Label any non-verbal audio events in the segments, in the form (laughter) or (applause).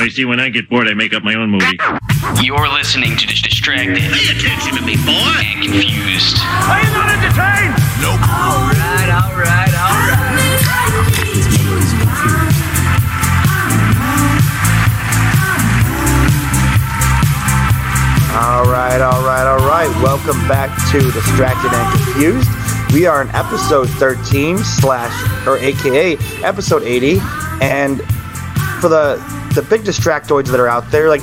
I see when I get bored, I make up my own movie. You're listening to Dis- Distracted Pay attention to me, boy. and Confused. Are you not entertained? Alright, alright, alright. All right, all right, all right. Welcome back to Distracted and Confused. We are in episode 13 slash or AKA episode 80, and for the the big distractoids that are out there, like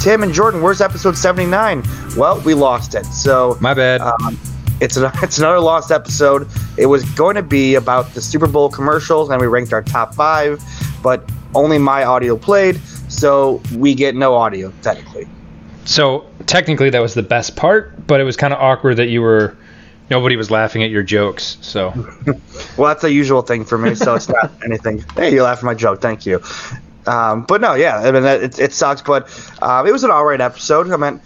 Tim and Jordan, where's episode 79? Well, we lost it. So My bad. um, it's an, (laughs) it's another lost episode. It was going to be about the Super Bowl commercials, and we ranked our top five, but only my audio played, so we get no audio technically. so technically, that was the best part, but it was kind of awkward that you were. Nobody was laughing at your jokes. So (laughs) Well, that's a usual thing for me, so it's not (laughs) anything. Hey, you laughed at my joke. Thank you. Um, but no, yeah, I mean, it, it sucks, but uh, it was an all right episode. I mean,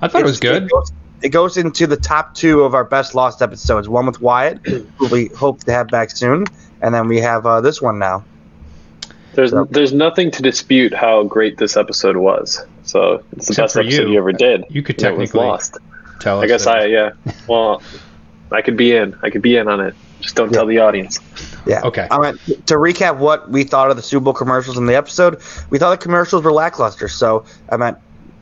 I thought it was good. It goes, it goes into the top two of our best lost episodes. One with Wyatt, who we hope to have back soon, and then we have uh, this one now. There's So- there's nothing to dispute how great this episode was. So it's the Except best episode you. you. ever did. You could and technically lost. Tell us. I guess that- I yeah. Well, I could be in. I could be in on it. Just don't tell the audience. Yeah. Okay. All right. To recap, what we thought of the Super Bowl commercials in the episode, we thought the commercials were lackluster. So I meant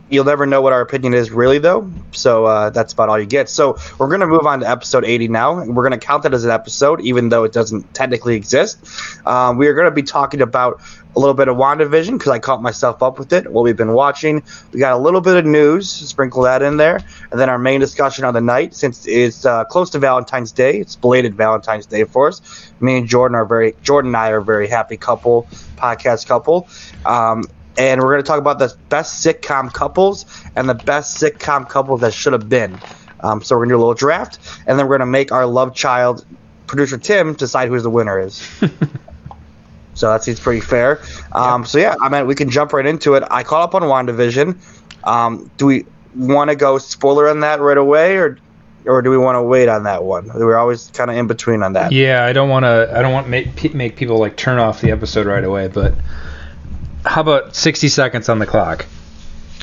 you'll never know what our opinion is really, though. So uh, that's about all you get. So we're gonna move on to episode 80 now. We're gonna count that as an episode, even though it doesn't technically exist. Um, we are gonna be talking about a little bit of WandaVision because I caught myself up with it. What we've been watching. We got a little bit of news, sprinkle that in there, and then our main discussion on the night, since it's uh, close to Valentine's Day. It's belated Valentine's Day for us. Me and Jordan are very Jordan and I are a very happy couple, podcast couple. Um, and we're going to talk about the best sitcom couples and the best sitcom couples that should have been. Um, so we're going to do a little draft, and then we're going to make our love child, producer Tim, decide who the winner is. (laughs) so that seems pretty fair. Um, So yeah, I mean, we can jump right into it. I caught up on WandaVision. Um, do we want to go spoiler on that right away, or or do we want to wait on that one? We're always kind of in between on that. Yeah, I don't want to. I don't want make make people like turn off the episode right away. But how about 60 seconds on the clock?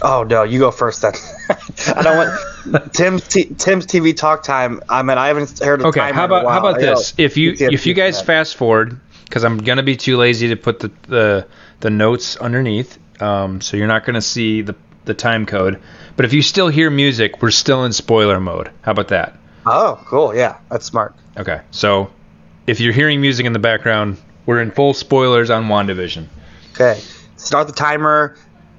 Oh no, you go first then. (laughs) I don't want (laughs) Tim's t- Tim's TV talk time. I mean, I haven't heard a Okay, how about how about this? If you if you guys fast forward, because I'm gonna be too lazy to put the the, the notes underneath, um, so you're not gonna see the the time code. But if you still hear music, we're still in spoiler mode. How about that? Oh, cool. Yeah, that's smart. Okay, so if you're hearing music in the background, we're in full spoilers on WandaVision. Okay, start the timer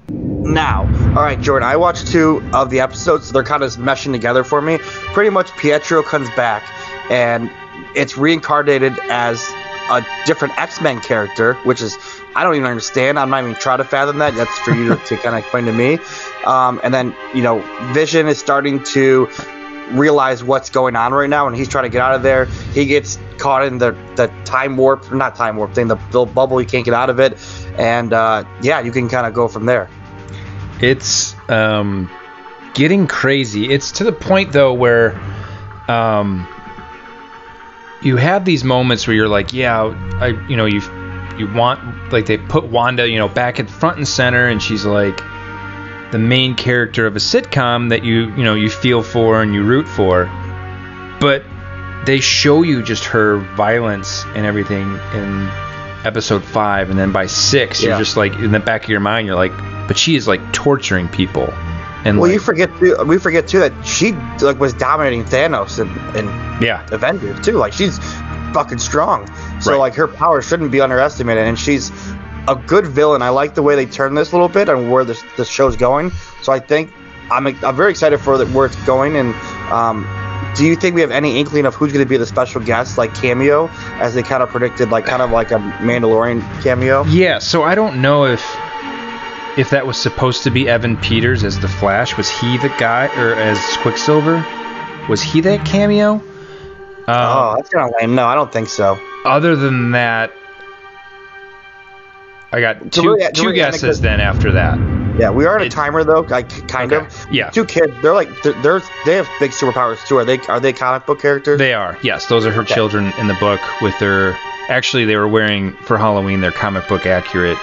now. All right, Jordan. I watched two of the episodes, so they're kind of meshing together for me. Pretty much, Pietro comes back, and it's reincarnated as a different X-Men character, which is I don't even understand. I'm not even trying to fathom that. That's for you to kind of explain to me. Um, and then you know, Vision is starting to realize what's going on right now, and he's trying to get out of there. He gets caught in the the time warp, not time warp thing, the, the bubble. He can't get out of it, and uh, yeah, you can kind of go from there. It's um, getting crazy. It's to the point though where um, you have these moments where you're like, yeah, I, you know, you you want like they put Wanda, you know, back at front and center, and she's like the main character of a sitcom that you you know you feel for and you root for, but they show you just her violence and everything in episode five, and then by six, Yeah. you're just like in the back of your mind, you're like, but she is like torturing people, and Well, like, you forget too, we forget too that she like was dominating Thanos and, in yeah, Avengers too. Like she's fucking strong. So Right. like her power shouldn't be underestimated, and she's a good villain. I like the way they turn this a little bit and where this this show's going. So I think I'm I'm very excited for the, where it's going. And um, do you think we have any inkling of who's going to be the special guest, like cameo, as they kind of predicted, like kind of like a Mandalorian cameo? yeah. So I don't know if if that was supposed to be Evan Peters as the Flash. Was he the guy, or as Quicksilver? Was he that cameo? Um, Oh, that's kind of lame. No, I don't think so. Other than that, I got two really- two really guesses. Then after that, Yeah, we are on a It- timer though, like kind Okay, of. yeah. Two kids, they're like they're, they're they have big superpowers too. Are they are they comic book characters? they are yes, those are her children in the book with their. Actually, they were wearing for Halloween their comic book accurate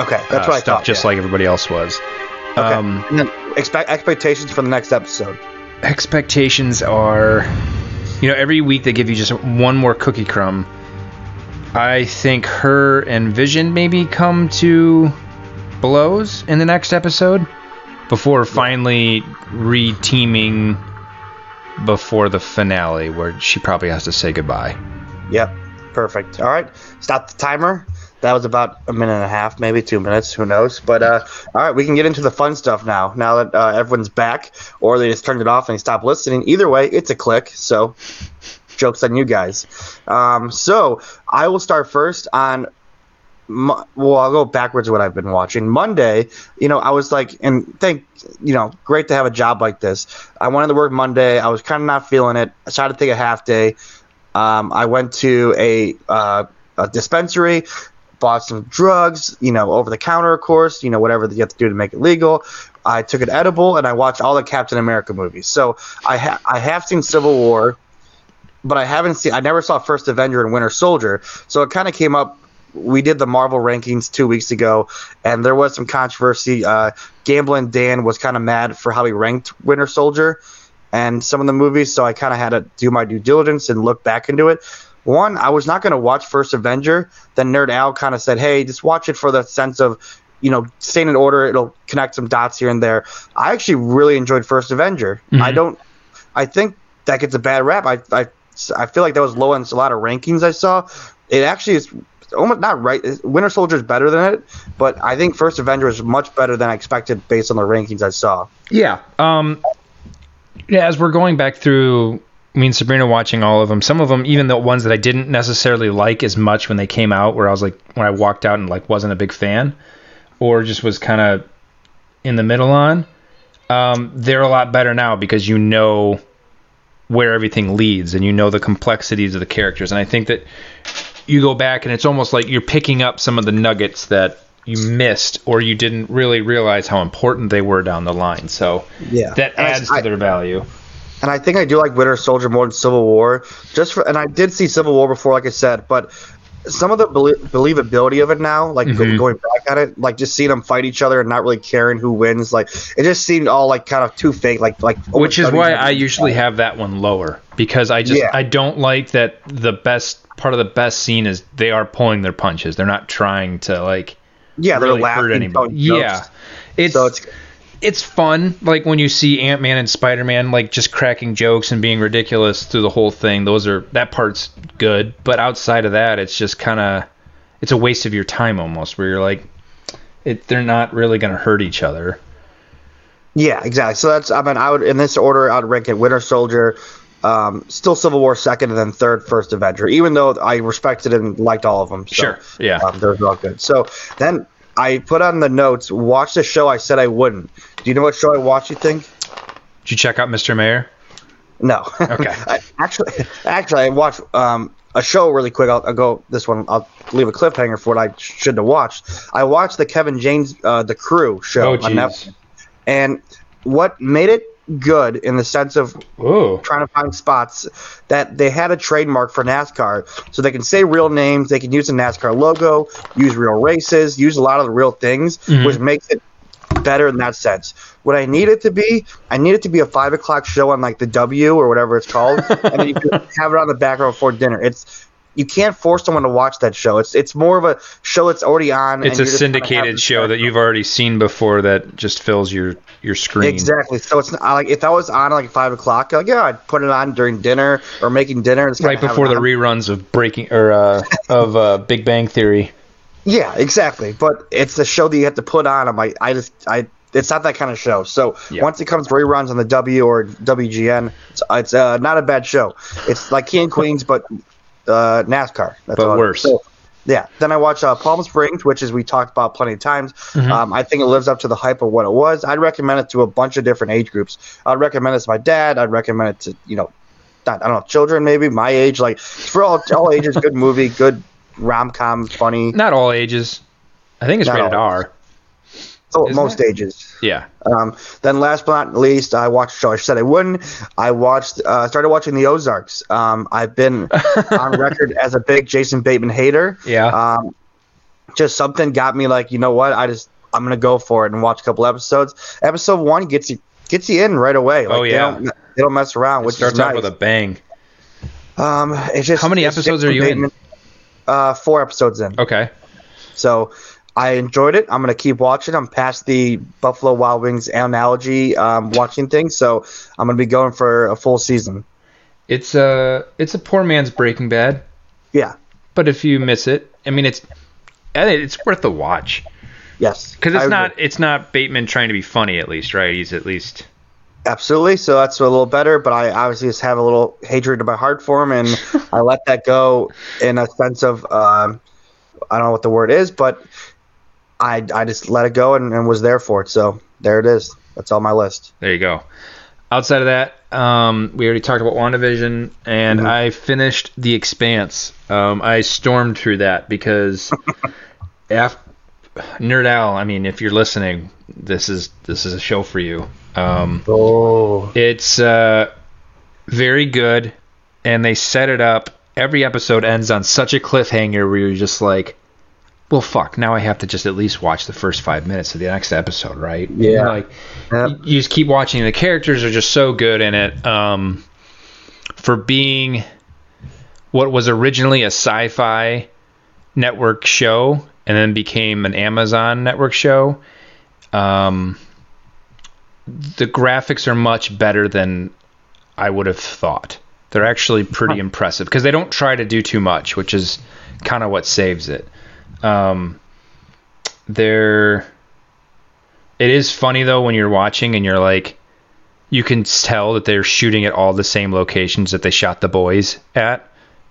Okay, that's uh, what I stuff, thought. just yeah. like everybody else was. Okay. Um, and then expect expectations for the next episode. expectations are you know every week they give you just one more cookie crumb i think her and vision maybe come to blows in the next episode before finally re-teaming before the finale where she probably has to say goodbye Yep, perfect. All right, stop the timer. That was about a minute and a half, maybe two minutes. Who knows? But uh, all right, we can get into the fun stuff now. Now that uh, everyone's back, or they just turned it off and they stopped listening. Either way, it's a click. So, jokes on you guys. Um, so I will start first on. Well, I'll go backwards. What I've been watching Monday. You know, I was like, and thank you know, great to have a job like this. I wanted to work Monday. I was kind of not feeling it. I decided to take a half day. Um, I went to a, uh, a dispensary, bought some drugs, you know, over the counter, of course, you know, whatever you have to do to make it legal. I took an edible and I watched all the Captain America movies. So I ha- I have seen Civil War, but I haven't seen. I never saw First Avenger and Winter Soldier. So it kind of came up. We did the Marvel rankings two weeks ago, and there was some controversy. Uh, Gamblin' Dan was kind of mad for how he ranked Winter Soldier and some of the movies, so I kind of had to do my due diligence and look back into it. One, I was not going to watch First Avenger. Then Nerd Al kind of said, "Hey, just watch it for the sense of, you know, staying in order. It'll connect some dots here and there." I actually really enjoyed First Avenger. I don't. I think that gets a bad rap. I, I, I feel like that was low in a lot of rankings I saw. It actually is almost not right. Winter Soldier is better than it, but I think First Avenger is much better than I expected based on the rankings I saw. Yeah. Um, yeah, as we're going back through, I mean, Sabrina watching all of them, some of them, even the ones that I didn't necessarily like as much when they came out, where I was like, when I walked out and like wasn't a big fan, or just was kind of in the middle on, um, they're a lot better now because you know where everything leads and you know the complexities of the characters. And I think that you go back and it's almost like you're picking up some of the nuggets that you missed or you didn't really realize how important they were down the line. So Yeah. that adds I- to their value. and I think I do like Winter Soldier more than Civil War. Just for, and I did see Civil War before, like I said, but some of the belie- believability of it now, like Mhm. going back at it, like just seeing them fight each other and not really caring who wins, like it just seemed all like kind of too fake, like like. Which is why I usually have that one lower because I just Yeah. I don't like that the best part of the best scene is they are pulling their punches. They're not trying to like yeah, they're really laughing, hurt anybody. Yeah. It's So it's it's fun like when you see ant-man and spider-man like just cracking jokes and being ridiculous through the whole thing those are that part's good but outside of that it's just kind of it's a waste of your time almost where you're like it, they're not really going to hurt each other Yeah, exactly. So that's I mean I would in this order I'd rank it Winter Soldier, um, still Civil War second, and then third First Avenger. Even though I respected and liked all of them. So, Sure, yeah. um, those are all good. So then I put on the notes. Watch the show I said I wouldn't. Do you know what show I watched? You think? did you check out mr mayor No. Okay. (laughs) I, actually, actually, I watched um, a show really quick. I'll, I'll go this one. I'll leave a cliffhanger for what I should have watched. I watched the Kevin James, uh, the Crew show oh on Netflix, and what made it good in the sense of oh trying to find spots that they had a trademark for NASCAR, so they can say real names, they can use the NASCAR logo, use real races, use a lot of the real things, Mhm. which makes it better in that sense. What I need it to be, I need it to be a five o'clock show on like the W or whatever it's called, (laughs) and then you can have it on the background before dinner. It's you can't force someone to watch that show. It's it's more of a show that's already on. it's a you're just gonna have syndicated show that you've already seen before that just fills your your screen Exactly. So it's not, like if that was on like five o'clock, like yeah, I'd put it on during dinner or making dinner. It's right before the reruns of breaking or uh, (laughs) of uh, big bang theory Yeah, exactly. But it's the show that you have to put on. I'm like, I just, I, it's not that kind of show. So Yeah. once it comes reruns on the W or WGN, it's, it's uh, not a bad show. It's like King and Queens, but uh, NASCAR. That's But worse. So, yeah. Then I watched uh, Palm Springs, which is we talked about plenty of times. Mm-hmm. Um, I think it lives up to the hype of what it was. I'd recommend it to a bunch of different age groups. I'd recommend it to my dad. I'd recommend it to you know, not, I don't know, children maybe my age. Like for all all ages, good movie, good rom com, funny. not all ages i think it's Not rated all. r Isn't most it? ages. yeah Um, then last but not least, I watched. So I said I wouldn't. I watched. Uh, started watching The Ozarks. Um, I've been (laughs) on record as a big Jason Bateman hater. yeah Um, just something got me like, you know what? I just I'm gonna go for it and watch a couple episodes. Episode one gets you gets you in right away. Like, Oh, yeah. They don't, they don't mess around, It which starts nice. with a bang. um, it's just How many episodes are you in? Uh, four episodes in. Okay. So I enjoyed it. I'm gonna keep watching. I'm past the Buffalo Wild Wings analogy um, watching thing, so I'm gonna be going for a full season. It's a it's a poor man's Breaking Bad, Yeah. but if you miss it, I mean it's it's worth the watch Yes. because I it's agree. not it's not Bateman trying to be funny at least, right? He's at least Absolutely. So that's a little better, but I obviously just have a little hatred in my heart for him, and (laughs) I let that go in a sense of um, I don't know what the word is, but I I just let it go and, and was there for it. So there it is. That's on my list. There you go. Outside of that, um, we already talked about WandaVision, and Mhm. I finished The Expanse. Um, I stormed through that because, (laughs) af- Nerd Owl. I mean, if you're listening, this is this is a show for you. Um, Oh. it's uh, very good, and they set it up. Every episode ends on such a cliffhanger where you're just like, "Well, fuck! Now I have to just at least watch the first five minutes of the next episode, right?" Yeah. Like, Yep. you just keep watching. The characters are just so good in it. Um, for being what was originally a sci-fi network show and then became an Amazon network show, um, the graphics are much better than I would have thought. They're actually pretty impressive because they don't try to do too much, which is kind of what saves it. Um, they're it is funny though when you're watching and you're like you can tell that they're shooting at all the same locations that they shot the boys at.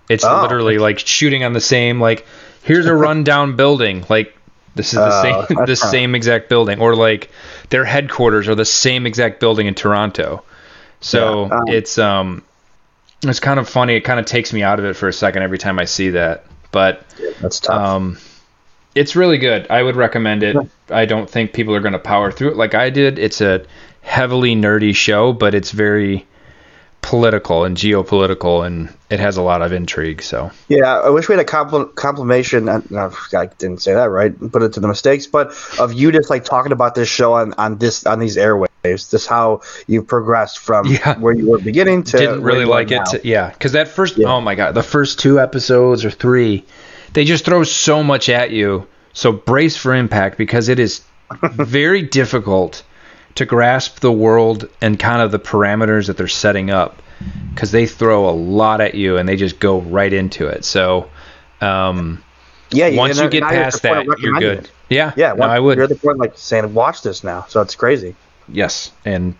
It's Oh. literally like shooting on the same like here's a (laughs) rundown building. Like this is the Oh, same (laughs) the not- same exact building. Or like their headquarters are the same exact building in Toronto. So Yeah, um, it's um it's kind of funny. It kind of takes me out of it for a second every time I see that. But That's tough. um, it's really good. I would recommend it. I don't think people are going to power through it like I did. It's a heavily nerdy show, but it's very political and geopolitical, and it has a lot of intrigue. So Yeah, I wish we had a compl- complimation. uh, I didn't say that right. Put it to the mistakes, but of you just like talking about this show on, on this on these airwaves. This how you've progressed from (laughs) Yeah. where you were beginning to didn't really like it. To, yeah, because that first, Yeah. oh my god, the first two episodes or three, they just throw so much at you. So brace for impact because it is (laughs) very difficult to grasp the world and kind of the parameters that they're setting up because they throw a lot at you and they just go right into it. So um, yeah. once you get now you're at past that, you're good. Yeah, Yeah, no, once I would. You're at the point like saying, "Watch this now." So it's crazy. Yes, and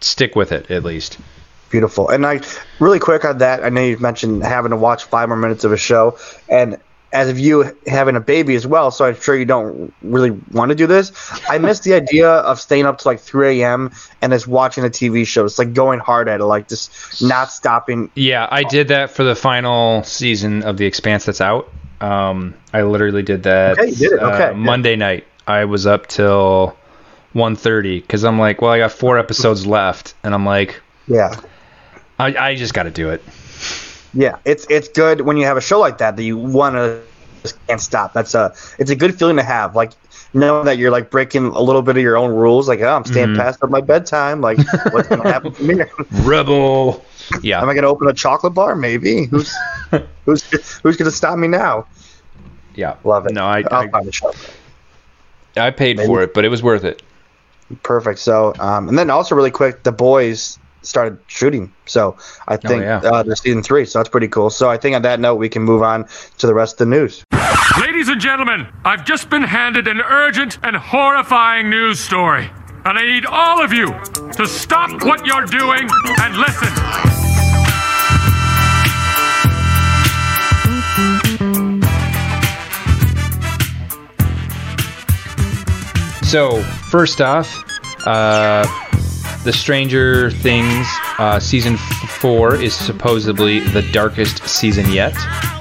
stick with it at least. Beautiful. And I really quick on that, I know you mentioned having to watch five more minutes of a show, and as of you having a baby as well, so I'm sure you don't really want to do this. I (laughs) miss the idea of staying up to like 3 a.m. and just watching a TV show. It's like going hard at it, like just not stopping. Yeah, I did that for the final season of The Expanse that's out. Um, I literally did that Okay, you did it. uh, Okay, yeah. Monday night. I was up till 1.30 because I'm like, well, I got four episodes left, and I'm like, Yeah, I, I just got to do it. yeah. It's it's good when you have a show like that that you want to just can't stop. That's a it's a good feeling to have. Like knowing that you're like breaking a little bit of your own rules. Like oh, I'm staying Mhm. past my bedtime. Like what's gonna happen from here? (laughs) Rebel. Yeah. Am I gonna open a chocolate bar? Maybe. Who's (laughs) who's who's gonna stop me now? yeah. Love it. No, I, I'll I, find a show. I paid Maybe. for it, but it was worth it. Perfect. So, um, and then also really quick, the boys started shooting. So I think yeah. uh, they're season three. So that's pretty cool. So I think on that note, we can move on to the rest of the news. Ladies and gentlemen, I've just been handed an urgent and horrifying news story. And I need all of you to stop what you're doing and listen. So, first off, uh, the Stranger Things uh, season four is supposedly the darkest season yet.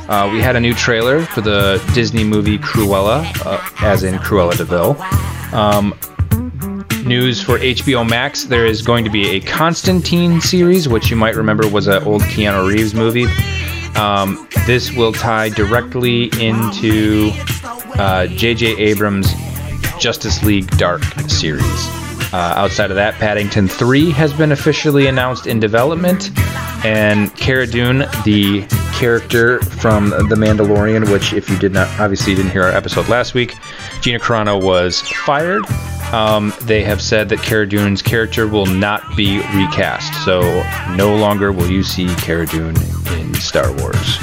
Uh, we had a new trailer for the Disney movie Cruella, uh, as in Cruella de Vil. Um, news for HBO Max: there is going to be a Constantine series, which you might remember was an old Keanu Reeves movie. Um, this will tie directly into uh, J.J. Abrams' Justice League Dark series. Uh, outside of that, Paddington 3 has been officially announced in development, and Cara Dune, the character from The Mandalorian, which, if you did not, obviously you didn't hear our episode last week, Gina Carano was fired. Um, they have said that Cara Dune's character will not be recast, so no longer will you see Cara Dune in Star Wars.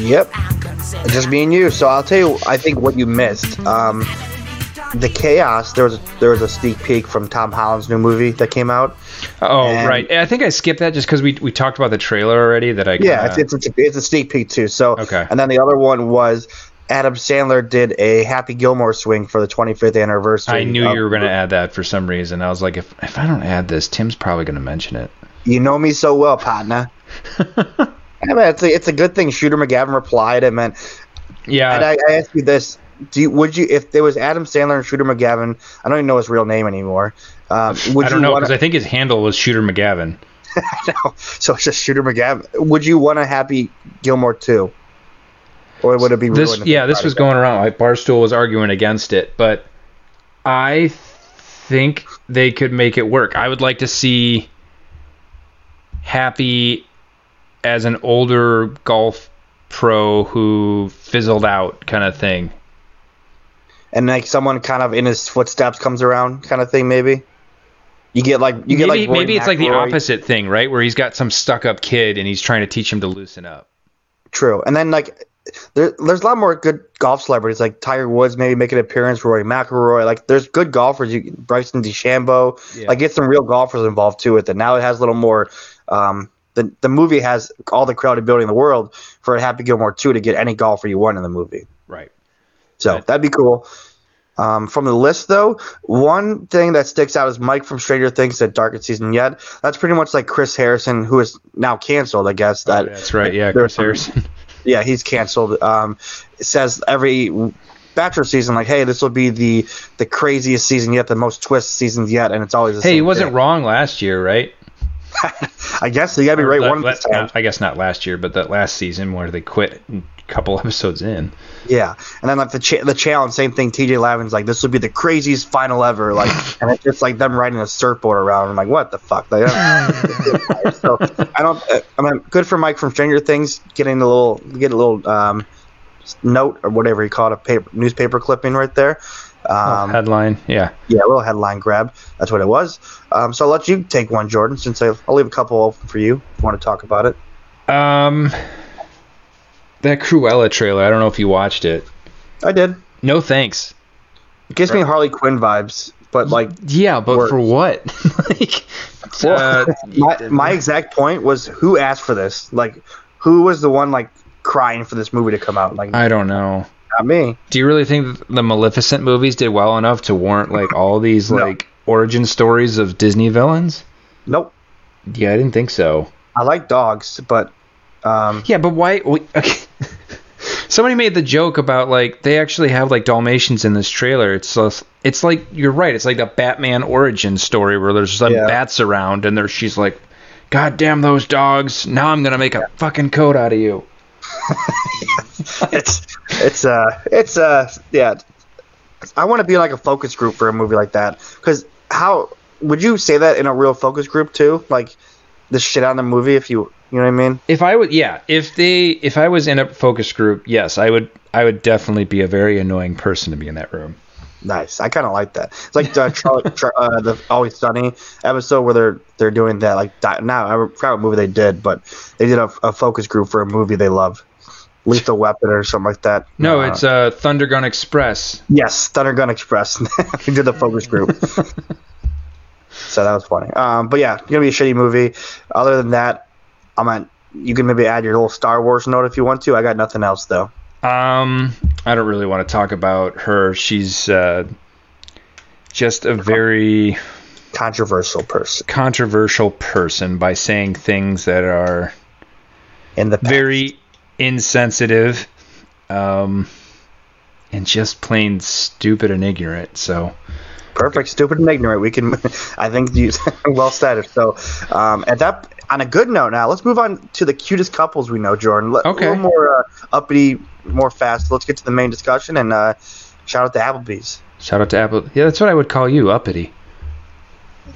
Yep. Just me and you. So I'll tell you, I think what you missed. Um, the chaos. There was a, there was a sneak peek from Tom Holland's new movie that came out. Oh, right. I think I skipped that just because we, we talked about the trailer already. That I Yeah, kinda- it's, it's, it's, a, it's a sneak peek too. So Okay. And then the other one was Adam Sandler did a Happy Gilmore swing for the 25th anniversary. I knew of- you were going to add that for some reason. I was like, if if I don't add this, Tim's probably going to mention it. You know me so well, partner. (laughs) I mean, it's a, it's a good thing Shooter McGavin replied. I mean, Yeah, and I, I ask you this: Do you, would you, if there was Adam Sandler and Shooter McGavin? I don't even know his real name anymore. Um, would I don't you know because I think his handle was Shooter McGavin. (laughs) so it's just Shooter McGavin. Would you want a Happy Gilmore too, or would it be This yeah, this was going around. Like Barstool was arguing against it, but I think they could make it work. I would like to see Happy as an older golf pro who fizzled out kind of thing. And like someone kind of in his footsteps comes around, kind of thing. Maybe you get like you get maybe like Rory maybe it's like the opposite thing, right? Where he's got some stuck up kid and he's trying to teach him to loosen up. True, and then like there, there's a lot more good golf celebrities like Tiger Woods maybe make an appearance, Rory McIlroy. Like there's good golfers, you, Bryson DeChambeau. Yeah. Like get some real golfers involved too with it. Now it has a little more. Um, the the movie has all the credibility in the world for a Happy Gilmore two to get any golfer you want in the movie. Right. So Right. that'd be cool. Um, from the list, though, one thing that sticks out is Mike from Stranger Things said Darkest Season Yet. That's pretty much like Chris Harrison, who is now canceled, I guess. That That's right. Yeah, Chris Harrison. (laughs) yeah, he's canceled. Um, says every Bachelor season, like, hey, this will be the the craziest season yet, the most twist seasons yet, and it's always the Hey, he wasn't thing. wong last year, right? (laughs) I guess you gotta be right Or one time. I guess not last year, but that last season where they quit couple (laughs) episodes in. Yeah, and then like the cha- the challenge, same thing. TJ Lavin's like, this would be the craziest final ever, like, (laughs) and it's just like them riding a surfboard around. I'm like, what the fuck? Like, (laughs) so I don't. I mean, good for Mike from Stranger Things getting a little get a little um, note or whatever he called a paper newspaper clipping right there. Um, Headline, yeah. yeah, a little headline grab. That's what it was. Um, so I'll let you take one, Jordan, since I'll, I'll leave a couple open for you if you want to talk about it. Um, that Cruella trailer. I don't know if you watched it. I did. No thanks. It gives me Harley Quinn vibes, but like Yeah, but Works. for what? (laughs) like, uh, my, my exact point was who asked for this? Like, who was the one like crying for this movie to come out? Like, I don't know. not me. Do you really think the Maleficent movies did well enough to warrant like all these No. like origin stories of Disney villains? Nope. Yeah, I didn't think so. I like dogs, but um, Yeah, but why? Okay. Somebody made the joke about like they actually have like Dalmatians in this trailer. It's just, it's like you're right. It's like a Batman origin story where there's some Yeah. bats around and there she's like, "God damn those dogs! Now I'm gonna make a fucking coat out of you." it's it's uh it's uh yeah. I want to be like a focus group for a movie like that because how would you say that in a real focus group too? Like the shit on the movie if you you know what I mean? If I would, yeah, if they, if I was in a focus group, yes, I would, I would definitely be a very annoying person to be in that room. Nice. I kind of like that. It's like the, Charlie, (laughs) uh, the Always Sunny episode where they're they're doing that. Like now, I forgot what movie they did, but they did a, a focus group for a movie they love, Lethal Weapon or something like that. No, Uh, it's uh, Thunder Gun Express. yes, Thunder Gun Express. (laughs) we did the focus group. (laughs) so that was funny. Um, but yeah, it's gonna be a shitty movie. Other than that, I'm at. You can maybe add your little Star Wars note if you want to. I got nothing else though. Um, I don't really want to talk about her. She's uh, just a very Controversial person controversial person by saying things that are in the past. very insensitive, um, and just plain stupid and ignorant. So Perfect, stupid, and ignorant. We can, (laughs) I think, you (laughs) well said. So, um, at that, on a good note, now let's move on to the cutest couples we know, Jordan. Let- Okay. A little more uh, uppity, more fast. Let's get to the main discussion and uh, shout out to Applebee's. Shout out to Apple. Yeah, that's what I would call you, uppity.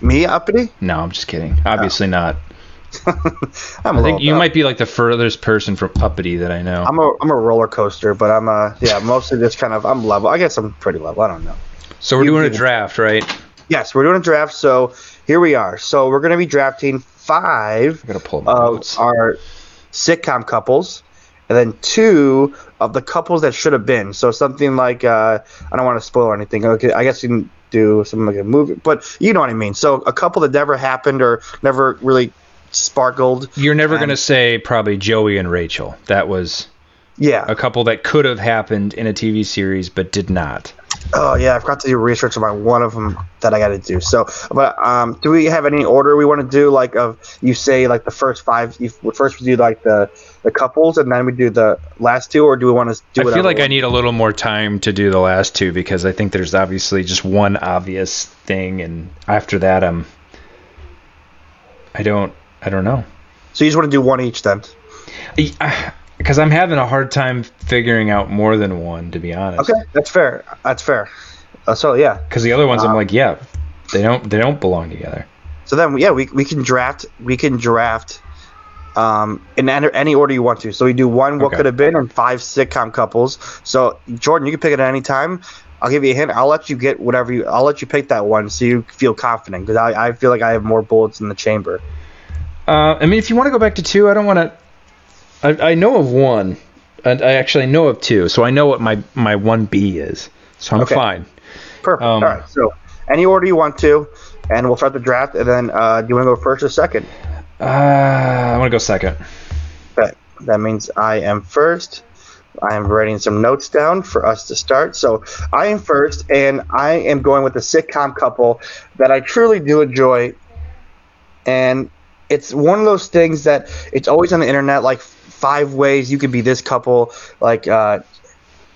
Me uppity? No, I'm just kidding. Obviously not. (laughs) I'm a I think you uh, might be like the furthest person from uppity that I know. I'm a I'm a roller coaster, but I'm a yeah mostly just kind of I'm level. I guess I'm pretty level. I don't know. So we're doing a draft, right? Yes, we're doing a draft. So here we are. So we're gonna be drafting five I gotta pull my of notes. our sitcom couples, and then two of the couples that should have been. So something like uh, I don't want to spoil anything. Okay, I guess you can do something like a movie, but you know what I mean. So a couple that never happened or never really sparkled. You're never gonna say probably Joey and Rachel. That was Yeah. a couple that could have happened in a TV series but did not. Oh yeah, I forgot to do research about one of them that I got to do. So, but um, do we have any order we want to do? Like of you say like the first five. You, first we do like the the couples, and then we do the last two, or do we want to do? I feel like I need a little more time to do the last two because I think there's obviously just one obvious thing, and after that, I'm. I don't. I don't know. So you just want to do one each then? Because I'm having a hard time figuring out more than one, to be honest. Okay, that's fair. That's fair. Uh, so yeah. Because the other ones, I'm Um, like, yeah, they don't. They don't belong together. So then yeah, we we can draft. We can draft. Um, in any, any order you want to. So we do one what Okay. could have been and five sitcom couples. So Jordan, you can pick it at any time. I'll give you a hint. I'll let you get whatever you. I'll let you pick that one so you feel confident because I, I feel like I have more bullets in the chamber. Uh, I mean, if you want to go back to two, I don't want to. I, I know of one, and I actually know of two, so I know what my my one B is. So I'm Okay. fine. Perfect. Um, All right. So any order you want to, and we'll start the draft. And then uh, do you want to go first or second? Uh, I want to go second. Okay. That means I am first. I am writing some notes down for us to start. So I am first, and I am going with a sitcom couple that I truly do enjoy. And it's one of those things that it's always on the internet, like five ways you can be this couple. Like uh,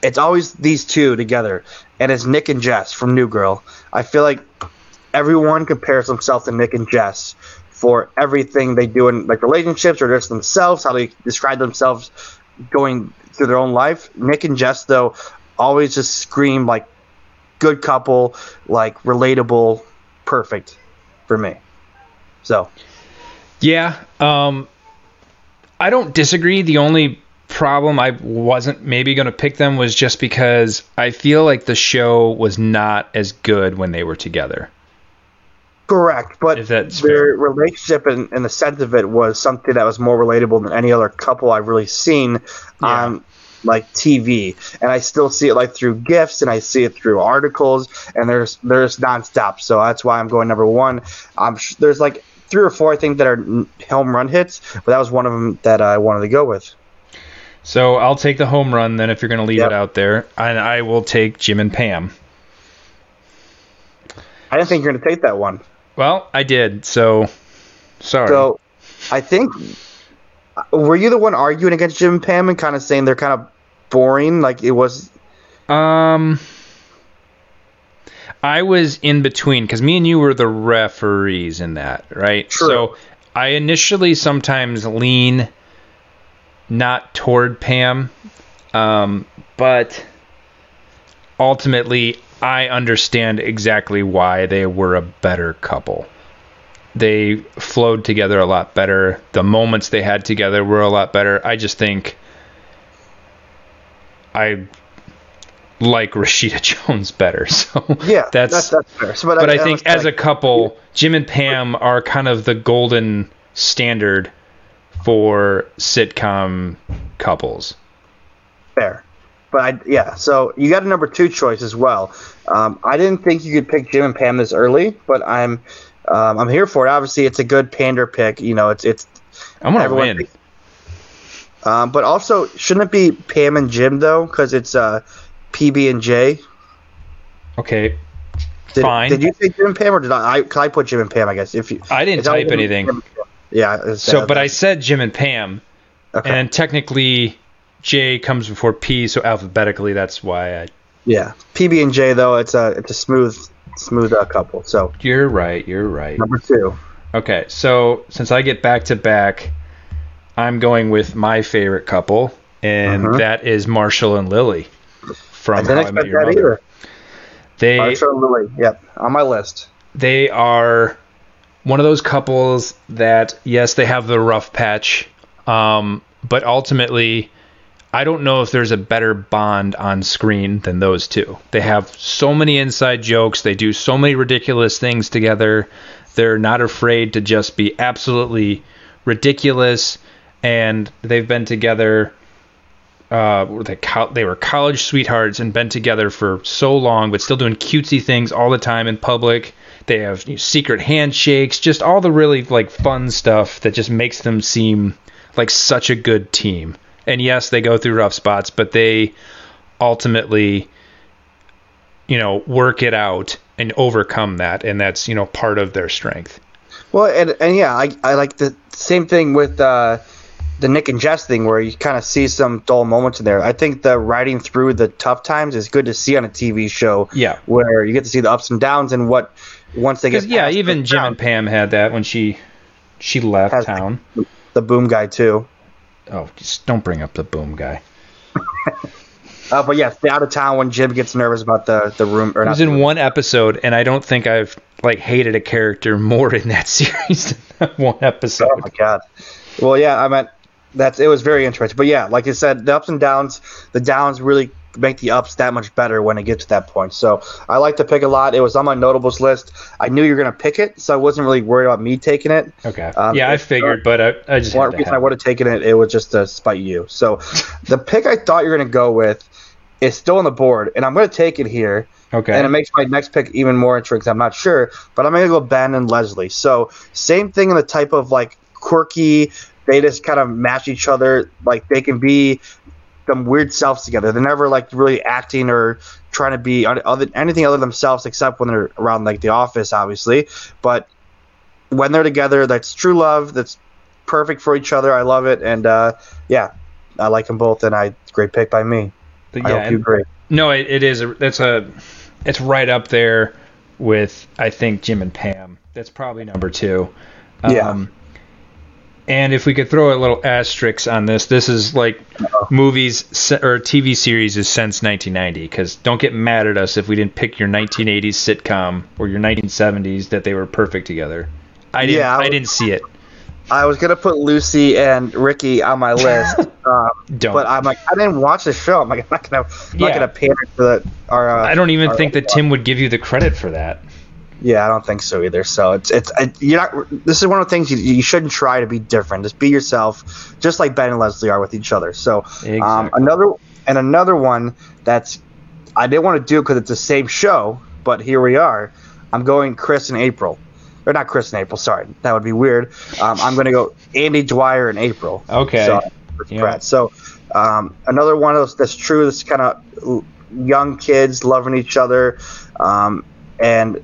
it's always these two together, and it's Nick and Jess from New Girl. I feel like everyone compares themselves to Nick and Jess for everything they do in like relationships or just themselves, how they describe themselves going through their own life. Nick and Jess though always just scream like good couple, like relatable, perfect for me. So Yeah. Um, I don't disagree. The only problem I wasn't maybe going to pick them was just because I feel like the show was not as good when they were together. correct, but If that's their relationship and, and the sense of it was something that was more relatable than any other couple I've really seen Yeah. on like TV, and I still see it like through gifts and I see it through articles, and there's there's nonstop. So that's why I'm going number one. I'm sh- there's like three or four I think that are home run hits, but that was one of them that I wanted to go with. So I'll take the home run then if you're going to leave Yep. it out there, and I will take Jim and Pam. I didn't think you're going to take that one. Well, I did. So sorry. So I think were you the one arguing against Jim and Pam and kind of saying they're kind of boring? Like it was. Um, I was in between because me and you were the referees in that, right? True. So I initially sometimes lean not toward Pam, um, but ultimately I understand exactly why they were a better couple. They flowed together a lot better. The moments they had together were a lot better. I just think I like Rashida (laughs) Jones better. (laughs) So Yeah, that's, that's that's fair. So, but I, was think as a like- couple, Jim and Pam are kind of the golden standard for sitcom couples. fair. But I yeah, so you got a number two choice as well. Um, I didn't think you could pick Jim and Pam this early, but I'm um, I'm here for it. Obviously, it's a good pander pick. You know, it's it's. I'm gonna win. Um, but also, shouldn't it be Pam and Jim though? Because it's uh, PB and J. Okay, Did, Fine. Did you say Jim and Pam or did I? I, I put Jim and Pam. I guess if you. I didn't type anything. Pam. Yeah. it's- So, but I said Jim and Pam, Okay. and technically J comes before P, so alphabetically that's why I. Yeah, PB and J though it's a it's a smooth smooth out couple. So You're right. You're right. number two. Okay, so since I get back to back, I'm going with my favorite couple, and Mhm. that is Marshall and Lily I from didn't How I Met expect Your that Mother. either. They Marsha and Lily. Yep, on my list. they are one of those couples that yes, they have the rough patch, um, but ultimately, I don't know if there's a better bond on screen than those two. They have so many inside jokes. They do so many ridiculous things together. They're not afraid to just be absolutely ridiculous, and they've been together. Uh, were they, col- they were college sweethearts and been together for so long, but still doing cutesy things all the time in public. They have you know, secret handshakes, just all the really like fun stuff that just makes them seem like such a good team. And yes, they go through rough spots, but they ultimately, you know, work it out and overcome that, and that's you know part of their strength. Well, and, and yeah, I, I like the same thing with uh, the Nick and Jess thing, where you kind of see some dull moments in there. I think the riding through the tough times is good to see on a TV show. Yeah. where you get to see the ups and downs and what once they get. Yeah, even the Jim down- and Pam had that when she she left town. the boom guy too. Oh, just don't bring up the boom guy. (laughs) Uh, but yes, the out of town when Jim gets nervous about the the room. Or It was in room. one episode, and I don't think I've like hated a character more in that (laughs) series than that one episode. Oh my god. Well, yeah, I meant that's it was very interesting. But yeah, like I said, the ups and downs, the downs really make the ups that much better when it gets to that point. So I like to pick a lot. It was on my notables list. I knew you were gonna pick it, so I wasn't really worried about me taking it. Okay. Um, yeah, I figured, but I, I just One reason I would have taken it, it was just to spite you. So (laughs) the pick I thought you were gonna go with is still on the board, and I'm gonna take it here. Okay. And it makes my next pick even more interesting. I'm not sure, but I'm gonna go Ben and Leslie. So same thing in the type of like quirky. They just kind of match each other. Like they can be some weird selves together. They're never like really acting or trying to be other, anything other than themselves, except when they're around like the office, obviously. But when they're together, that's true love. That's perfect for each other. I love it, and uh, yeah, I like them both. And I great pick by me. But I yeah, hope you agree. no, it, it is. That's a. It's right up there with I think Jim and Pam. That's probably number two. Yeah. And if we could throw a little asterisk on this, this is like movies or TV series is since 1990. Because don't get mad at us if we didn't pick your 1980s sitcom or your 1970s that they were perfect together. I didn't. Yeah, I I didn't see it. I was gonna put Lucy and Ricky on my list, (laughs) um, Don't. but I'm like, I didn't watch the show. I'm like, I'm not gonna, I'm Yeah. not gonna pander to the. Our, uh, I don't even think that Tim would give you the credit for that. Yeah, I don't think so either. So it's it's it, you're not. This is one of the things you, you shouldn't try to be different. Just be yourself, just like Ben and Leslie are with each other. So um, another and another one that's I didn't want to do because it's the same show, but here we are. I'm going Chris and April, or not Chris and April. Sorry, that would be weird. Um, I'm going to go Andy Dwyer and April. Okay. So, Yeah. So um, another one of those that's true. That's kind of young kids loving each other, um, and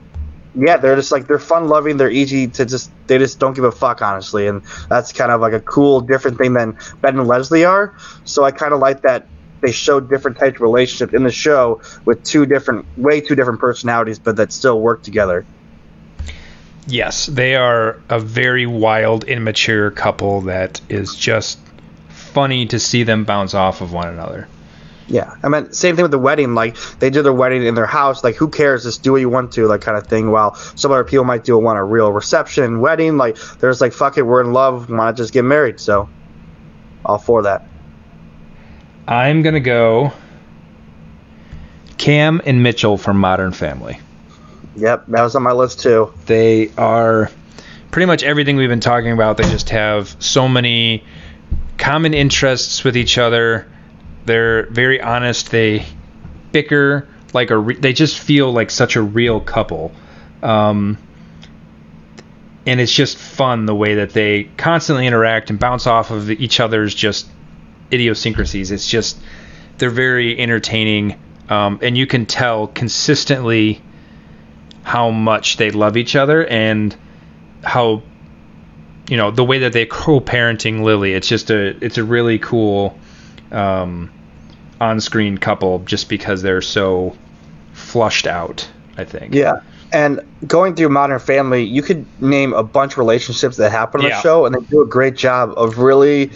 yeah, they're just like they're fun loving. They're easy to just they just don't give a fuck honestly, and that's kind of like a cool different thing than Ben and Leslie are. So I kind of like that they show different types of relationships in the show with two different, way two different personalities, but that still work together. Yes, they are a very wild, immature couple that is just funny to see them bounce off of one another. Yeah, I mean, same thing with the wedding. Like they did their wedding in their house. Like who cares? Just do what you want to, like kind of thing. While some other people might do want a real reception, wedding. Like there's like fuck it, we're in love. Want to just get married? So, all for that. I'm gonna go Cam and Mitchell from Modern Family. Yep, that was on my list too. They are pretty much everything we've been talking about. They just have so many common interests with each other. They're very honest. They bicker like a. Re- they just feel like such a real couple. Um, and it's just fun the way that they constantly interact and bounce off of each other's just idiosyncrasies. It's just they're very entertaining, um, and you can tell consistently how much they love each other and how you know the way that they co-parenting Lily. It's just a it's a really cool um, on-screen couple just because they're so flushed out. I think. Yeah, And going through Modern Family, you could name a bunch of relationships that happen on Yeah. the show, and they do a great job of really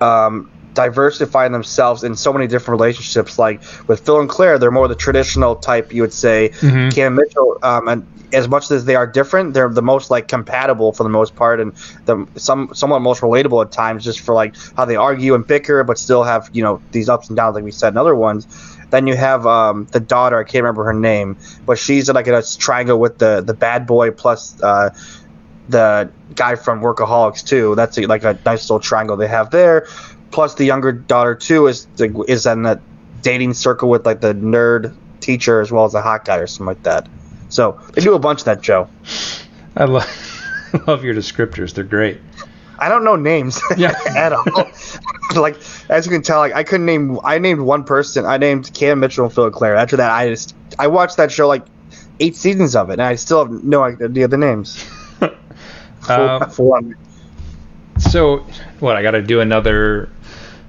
um, diversifying themselves in so many different relationships. Like with Phil and Claire, they're more the traditional type, you would say. Mhm. Cam Mitchell, um, and as much as they are different, they're the most like compatible for the most part, and the some somewhat most relatable at times, just for like how they argue and bicker, but still have you know these ups and downs, like we said in other ones. Then you have um, the daughter. I can't remember her name, but she's like in a triangle with the the bad boy plus uh, the guy from Workaholics too. That's a, like a nice little triangle they have there. Plus the younger daughter too is is in that dating circle with like the nerd teacher as well as the hot guy or something like that. So they do a bunch of that Joe. I love (laughs) love your descriptors. They're great. I don't know names (laughs) Yeah. at all. (laughs) like as you can tell, like I couldn't name. I named one person. I named Cam Mitchell and Phil Claire. After that, I just I watched that show like eight seasons of it, and I still have no idea the names. Um, so what? I got to do another.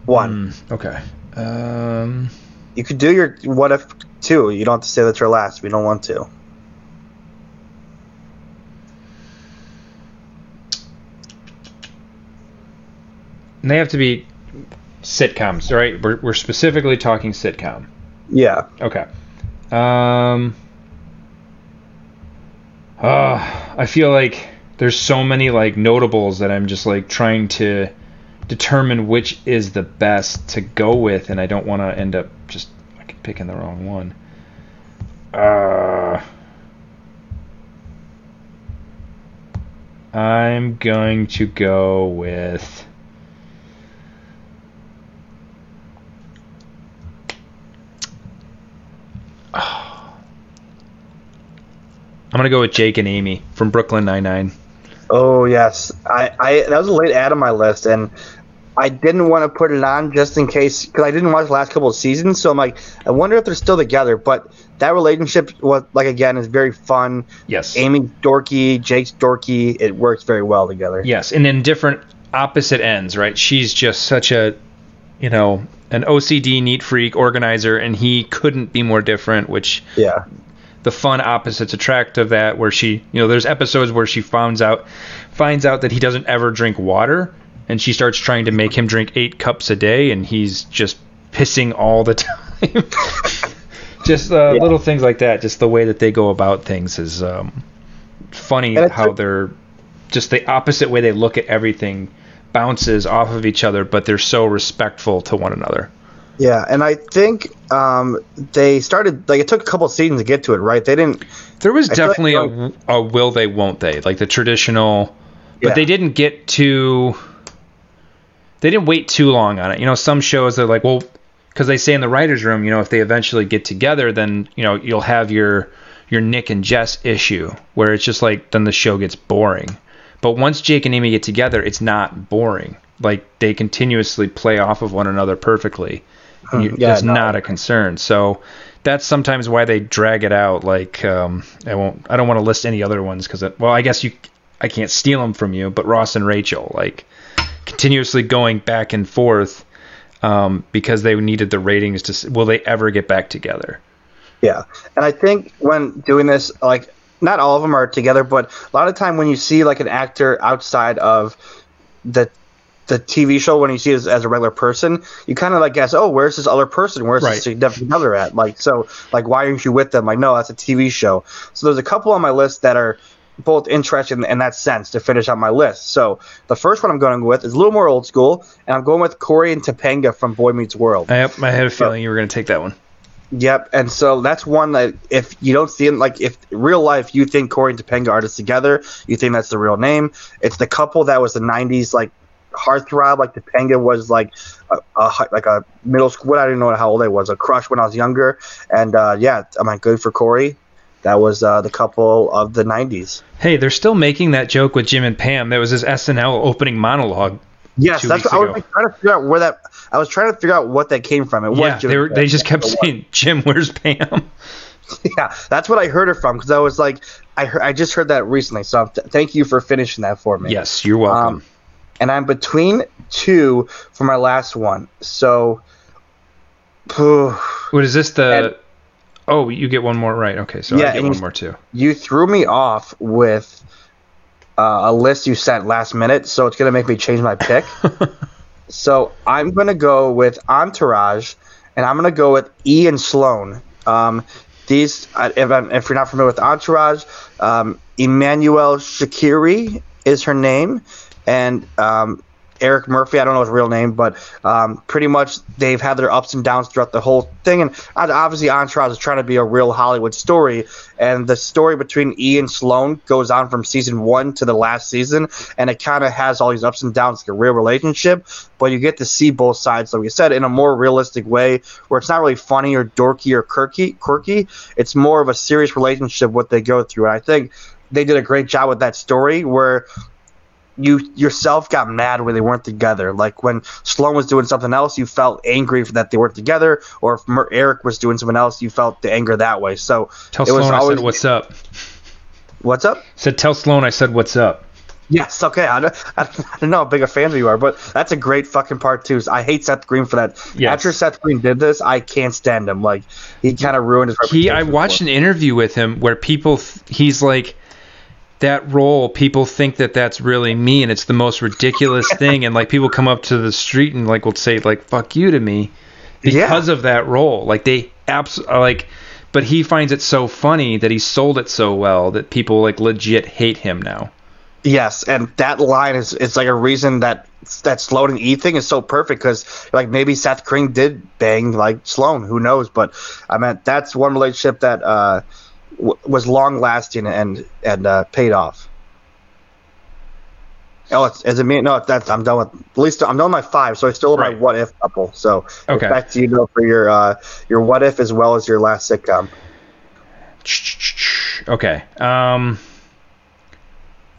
one. Mm, okay. Um. You could do your what if two. You don't have to say that's your last. We don't want to. And They have to be sitcoms, right? We're, we're specifically talking sitcom. Yeah. Okay. Um. Uh, I feel like there's so many like notables that I'm just like trying to determine which is the best to go with, and I don't want to end up just fucking picking the wrong one. Uh. I'm going to go with. I'm gonna go with Jake and Amy from Brooklyn Nine Nine. Oh yes, I, I that was a late add on my list, and I didn't want to put it on just in case because I didn't watch the last couple of seasons. So I'm like, I wonder if they're still together. But that relationship was like again is very fun. Yes. Amy dorky, Jake's dorky. It works very well together. Yes, and in different opposite ends, right? She's just such a, you know, an OCD neat freak organizer, and he couldn't be more different. Which Yeah. The fun opposites attract of that, where she, you know, there's episodes where she finds out, finds out that he doesn't ever drink water, and she starts trying to make him drink eight cups a day, and he's just pissing all the (laughs) time. just uh, Yeah. little things like that. Just the way that they go about things is um, funny. How a- they're just the opposite way they look at everything bounces off of each other, but they're so respectful to one another. Yeah, and I think um, they started like it took a couple of seasons to get to it, right? They didn't. There was I feel like definitely a, a will they, won't they, like the traditional, but Yeah. they didn't get to. They didn't wait too long on it. You know, some shows they're like, well, because they say in the writers' room, you know, if they eventually get together, then you know you'll have your your Nick and Jess issue where it's just like then the show gets boring. But once Jake and Amy get together, it's not boring. Like they continuously play off of one another perfectly. You, Yeah, no. not a concern. So that's sometimes why they drag it out. Like um, I won't. I don't want to list any other ones because well, I guess you. I can't steal them from you. But Ross and Rachel, like continuously going back and forth um, because they needed the ratings to. Will they ever get back together? Yeah, and I think when doing this, like not all of them are together, but a lot of time when you see like an actor outside of the the TV show, when you see it as, as a regular person, you kind of like guess, oh, where's this other person? Where's Right. this significant other at? Like, so, like, why aren't you with them? Like, no, that's a TV show. So there's a couple on my list that are both interesting in, that sense to finish out my list. So the first one I'm going with is a little more old school, and I'm going with Corey and Topanga from Boy Meets World. I, I had a feeling you were going to take that one. Yep, and so that's one that if you don't see it, like if real life you think Corey and Topanga are just together, you think that's the real name. It's the couple that was the '90s like heartthrob, like Topanga was like a, a like a middle school. I didn't know how old I was, a crush when I was younger, and uh, yeah, am I good for Corey? That was uh, the couple of the '90s. Hey, they're still making that joke with Jim and Pam. That was his SNL opening monologue. Yes, that's what I was like, trying to figure out where that. I was trying to figure out what that came from. It Yeah, was Jim they were, they just kept (laughs) saying, "Jim, where's Pam?" (laughs) Yeah, that's what I heard it from because I was like, I heard, I just heard that recently. So th- thank you for finishing that for me. Yes, you're welcome. Um, and I'm between two for my last one. So, phew, what is this? The Oh, you get one more right. Okay, so Yeah, I get one more too. you threw me off with uh, a list you sent last minute, so it's gonna make me change my pick. (laughs) so I'm gonna go with Entourage, and I'm gonna go with Ian Sloan. Um, these, uh, if, I'm, if you're not familiar with Entourage, um, Emmanuelle Chriqui is her name, and um, Eric Murphy. I don't know his real name, but um, pretty much they've had their ups and downs throughout the whole thing. And obviously, Entourage is trying to be a real Hollywood story. And the story between Ian Sloan goes on from season one to the last season, and it kind of has all these ups and downs, like a real relationship. But you get to see both sides, like we said, in a more realistic way, where it's not really funny or dorky or quirky. Quirky. It's more of a serious relationship what they go through. And I think they did a great job with that story, where you yourself got mad when they weren't together. Like when Sloan was doing something else, you felt angry that they weren't together, or if Mer- Eric was doing something else, you felt the anger that way. So Tell it was Sloan I said what's up. what's up. Said tell Sloan I said what's up. Yes, okay. I don't, I don't know how big a fan of you are, but that's a great fucking part too. I hate Seth Green for that. Yes. After Seth Green did this, I can't stand him. Like he kind of ruined his He. I watched an interview with him where people he's like that role people think that that's really me and it's the most ridiculous (laughs) thing. And like people come up to the street and like will say like fuck you to me because of that role. Like they abs like but he finds it so funny that he sold it so well that people like legit hate him now. Yes, and that line is it's like a reason that that Sloan and E thing is so perfect because like maybe Seth Green did bang like Sloan, who knows? But I mean that's one relationship that uh, w- was long lasting and and uh, paid off. Oh, it's, is it me? No, that's I'm done with. At least I'm done with my five, so I still have Right. my what if couple. So Okay. back to you Bill, for your uh, your what if as well as your last sitcom. (tsk) okay um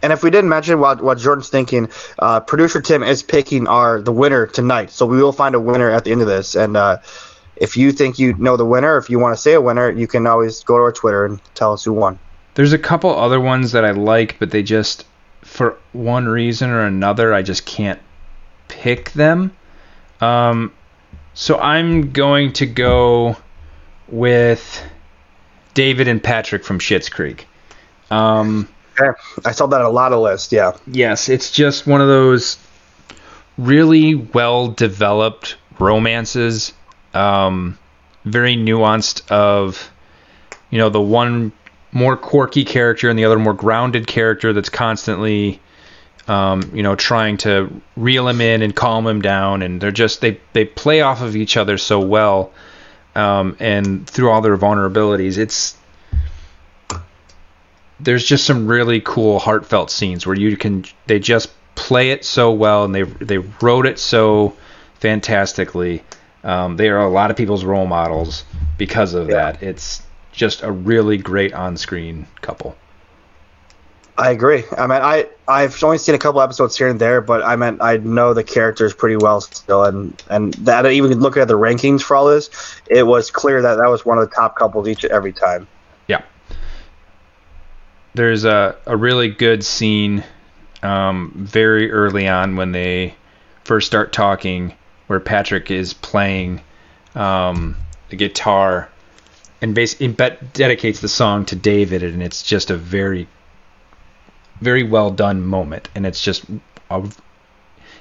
And if we didn't mention what, what Jordan's thinking, uh, producer Tim is picking our the winner tonight. So we will find a winner at the end of this. And uh, if you think you know the winner, if you want to say a winner, you can always go to our Twitter and tell us who won. There's a couple other ones that I like, but they just, for one reason or another, I just can't pick them. Um, so I'm going to go with David and Patrick from Schitt's Creek. Um, I saw that on a lot of lists. Yeah. yes, it's just one of those really well developed romances, um, very nuanced. Of you know the one more quirky character and the other more grounded character that's constantly, um, you know, trying to reel him in and calm him down, and they're just they they play off of each other so well, um, and through all their vulnerabilities, it's there's just some really cool heartfelt scenes where you can they just play it so well and they they wrote it so fantastically. Um, they are a lot of people's role models because of Yeah. that. It's just a really great on-screen couple. I agree. I mean, I I've only seen a couple episodes here and there, but I meant I know the characters pretty well still, and and that even looking at the rankings for all this, it was clear that that was one of the top couples each every time. Yeah. There's a, a really good scene um, very early on when they first start talking where Patrick is playing um, the guitar and basically dedicates the song to David, and it's just a very, very well done moment. And it's just, a,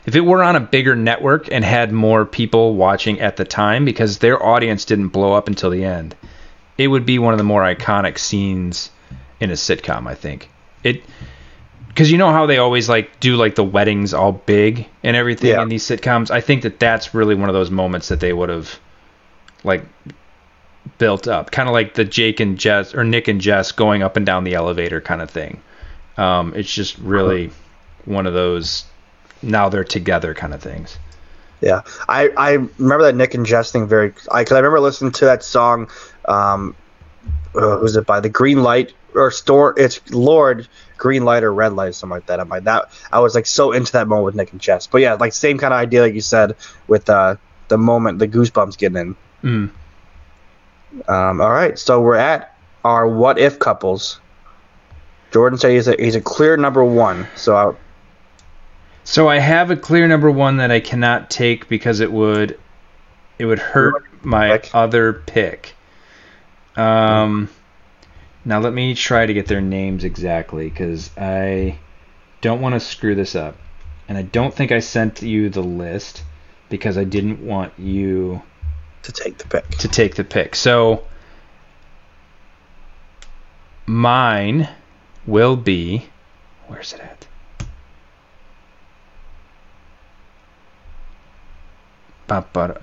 if it were on a bigger network and had more people watching at the time, because their audience didn't blow up until the end, it would be one of the more iconic scenes in a sitcom. I think it because you know how they always like do like the weddings all big and everything Yeah. in these sitcoms. I think that that's really one of those moments that they would have like built up, kind of like the Jake and Jess or Nick and Jess going up and down the elevator kind of thing. Um, it's just really one of those now they're together kind of things. Yeah, I, I remember that Nick and Jess thing very. I because I remember listening to that song. Um, uh, who's it by the Green Light or Store? It's Lorde Green Light or Red Light, or something like that. I'm like that. I was like so into that moment with Nick and Jess. But yeah, like same kind of idea, like you said, with uh, the moment, the goosebumps getting in. Mm. Um, all right, so we're at our what if couples. Jordan said he's a he's a clear number one. So I, So I have a clear number one that I cannot take because it would it would hurt my Pick. other pick. Um, now let me try to get their names exactly because I don't want to screw this up, and I don't think I sent you the list because I didn't want you To take the pick. to take the pick. So mine will be where's it at?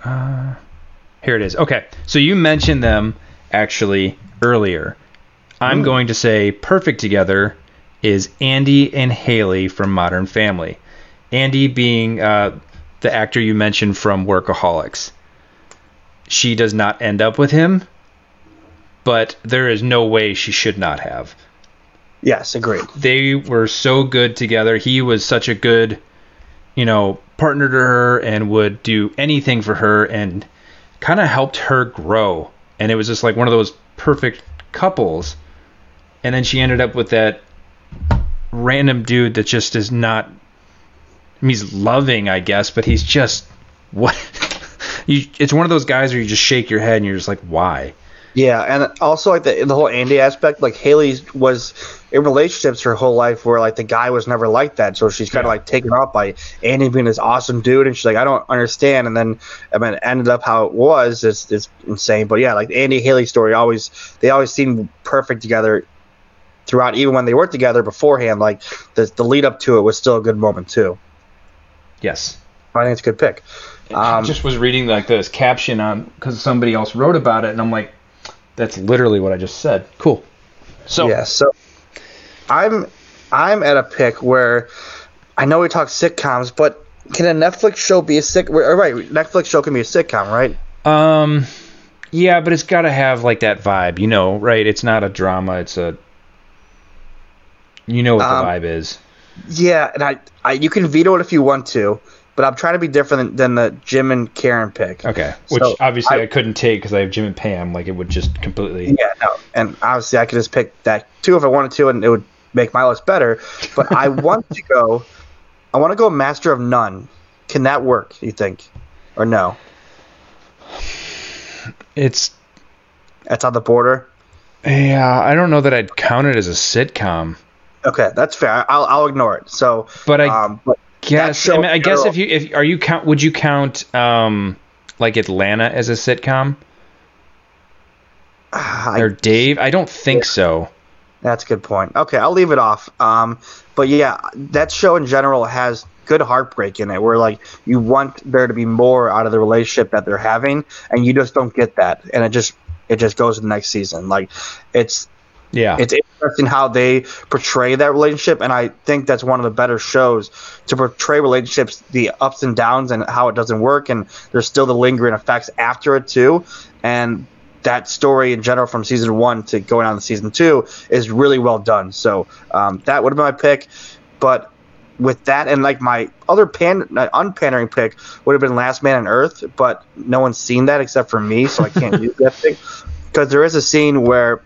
Uh, here it is. Okay, so you mentioned them actually earlier. I'm going to say perfect together is Andy and Haley from Modern Family. Andy being uh, the actor you mentioned from Workaholics she does not end up with him, but there is no way she should not have. Yes, agreed. They were so good together. He was such a good, you know, partner to her and would do anything for her and kind of helped her grow. And it was just like one of those perfect couples. And then she ended up with that random dude that just is not. I mean, he's loving, I guess, but he's just (laughs) what. you, it's one of those guys where you just shake your head and you're just like, why? Yeah, and also like the the whole Andy aspect, like Haley was in relationships her whole life where like the guy was never like that, so she's kind of Yeah. like taken off by Andy being this awesome dude, and she's like, I don't understand, and then I mean, it ended up how it was. It's it's insane, but yeah, like the Andy Haley story always they always seem perfect together throughout, even when they were together beforehand. Like the the lead up to it was still a good moment too. Yes. I think it's a good pick. I Um, just was reading like this caption on because somebody else wrote about it, and I'm like, that's literally what I just said. Cool. So Yeah, so I'm I'm at a pick where I know we talk sitcoms, but can a Netflix show be a sick? Right, Netflix show can be a sitcom, right? um, yeah, but it's got to have like that vibe, you know, right? It's not a drama. It's a, you know what Um, the vibe is. Yeah, and I, I you can veto it if you want to, but I'm trying to be different than, than the Jim and Karen pick. Okay, which so obviously I, I- couldn't take because I have Jim and Pam. Like it would just completely. Yeah, no, and obviously I could just pick that two if I wanted to, and it would make my list better. But I (laughs) want to go, I want to go Master of None. Can that work? You think, or no? It's That's on the border. yeah. I don't know that I'd count it as a sitcom, Okay, that's fair. I'll I'll ignore it. So, but I um, but guess I, mean, I guess if you if are you count would you count um like Atlanta as a sitcom I, or Dave? I don't think so. that's a good point. Okay, I'll leave it off. Um, but yeah, that show in general has good heartbreak in it, where like you want there to be more out of the relationship that they're having, and you just don't get that, and it just it just goes to the next season. Like it's Yeah. it's interesting how they portray that relationship, and I think that's one of the better shows to portray relationships, the ups and downs, and how it doesn't work, and there's still the lingering effects after it too, and that story in general from season one to going on to season two is really well done. So um, that would have been my pick, but with that and like my other pan unpandering pick would have been Last Man on Earth, but no one's seen that except for me, so I can't (laughs) use that pick because there is a scene where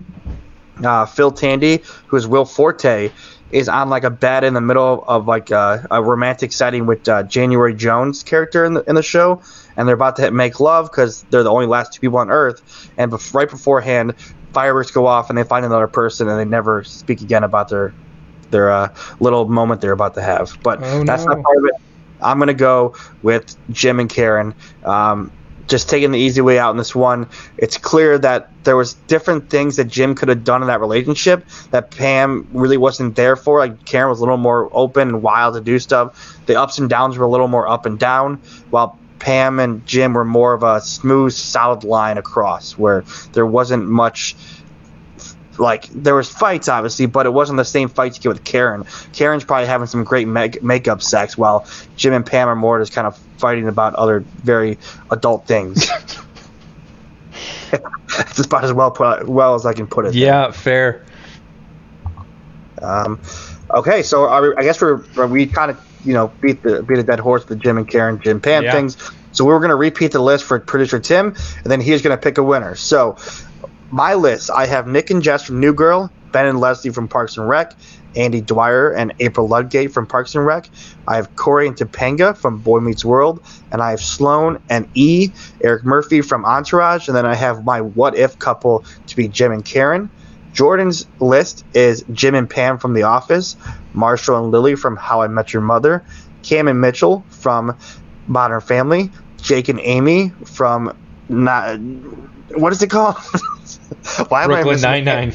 uh, Phil Tandy, who is Will Forte, is on like a bed in the middle of like a, a romantic setting with uh, January Jones character in the in the show, and they're about to make love because they're the only last two people on Earth. And bef- right beforehand, fireworks go off, and they find another person, and they never speak again about their their uh, little moment they're about to have. But Oh, that's no. not part of it. I'm gonna go with Jim and Karen. Um, just taking the easy way out in this one. It's clear that there was different things that Jim could have done in that relationship that Pam really wasn't there for. Like Karen was a little more open and wild to do stuff. The ups and downs were a little more up and down, while Pam and Jim were more of a smooth, solid line across, where there wasn't much like there was fights obviously, but it wasn't the same fights you get with Karen. Karen's probably having some great make- makeup sex, while Jim and Pam are more just kind of fighting about other very adult things. (laughs) (laughs) It's about as well put well as I can put it. Yeah, fair. Um, okay, so are we, I guess we're we kind of you know beat the beat a dead horse with the Jim and Karen, Jim Pam Yeah. things. So we were going to repeat the list for producer Tim, and then he's going to pick a winner. So my list, I have Nick and Jess from New Girl, Ben and Leslie from Parks and Rec, Andy Dwyer and April Ludgate from Parks and Rec. I have Corey and Topanga from Boy Meets World, and I have Sloan and E, Eric Murphy from Entourage, and then I have my what if couple to be Jim and Karen. Jordan's list is Jim and Pam from The Office, Marshall and Lily from How I Met Your Mother, Cam and Mitchell from Modern Family, Jake and Amy from not what is it called? (laughs) Why am I Brooklyn Nine Nine.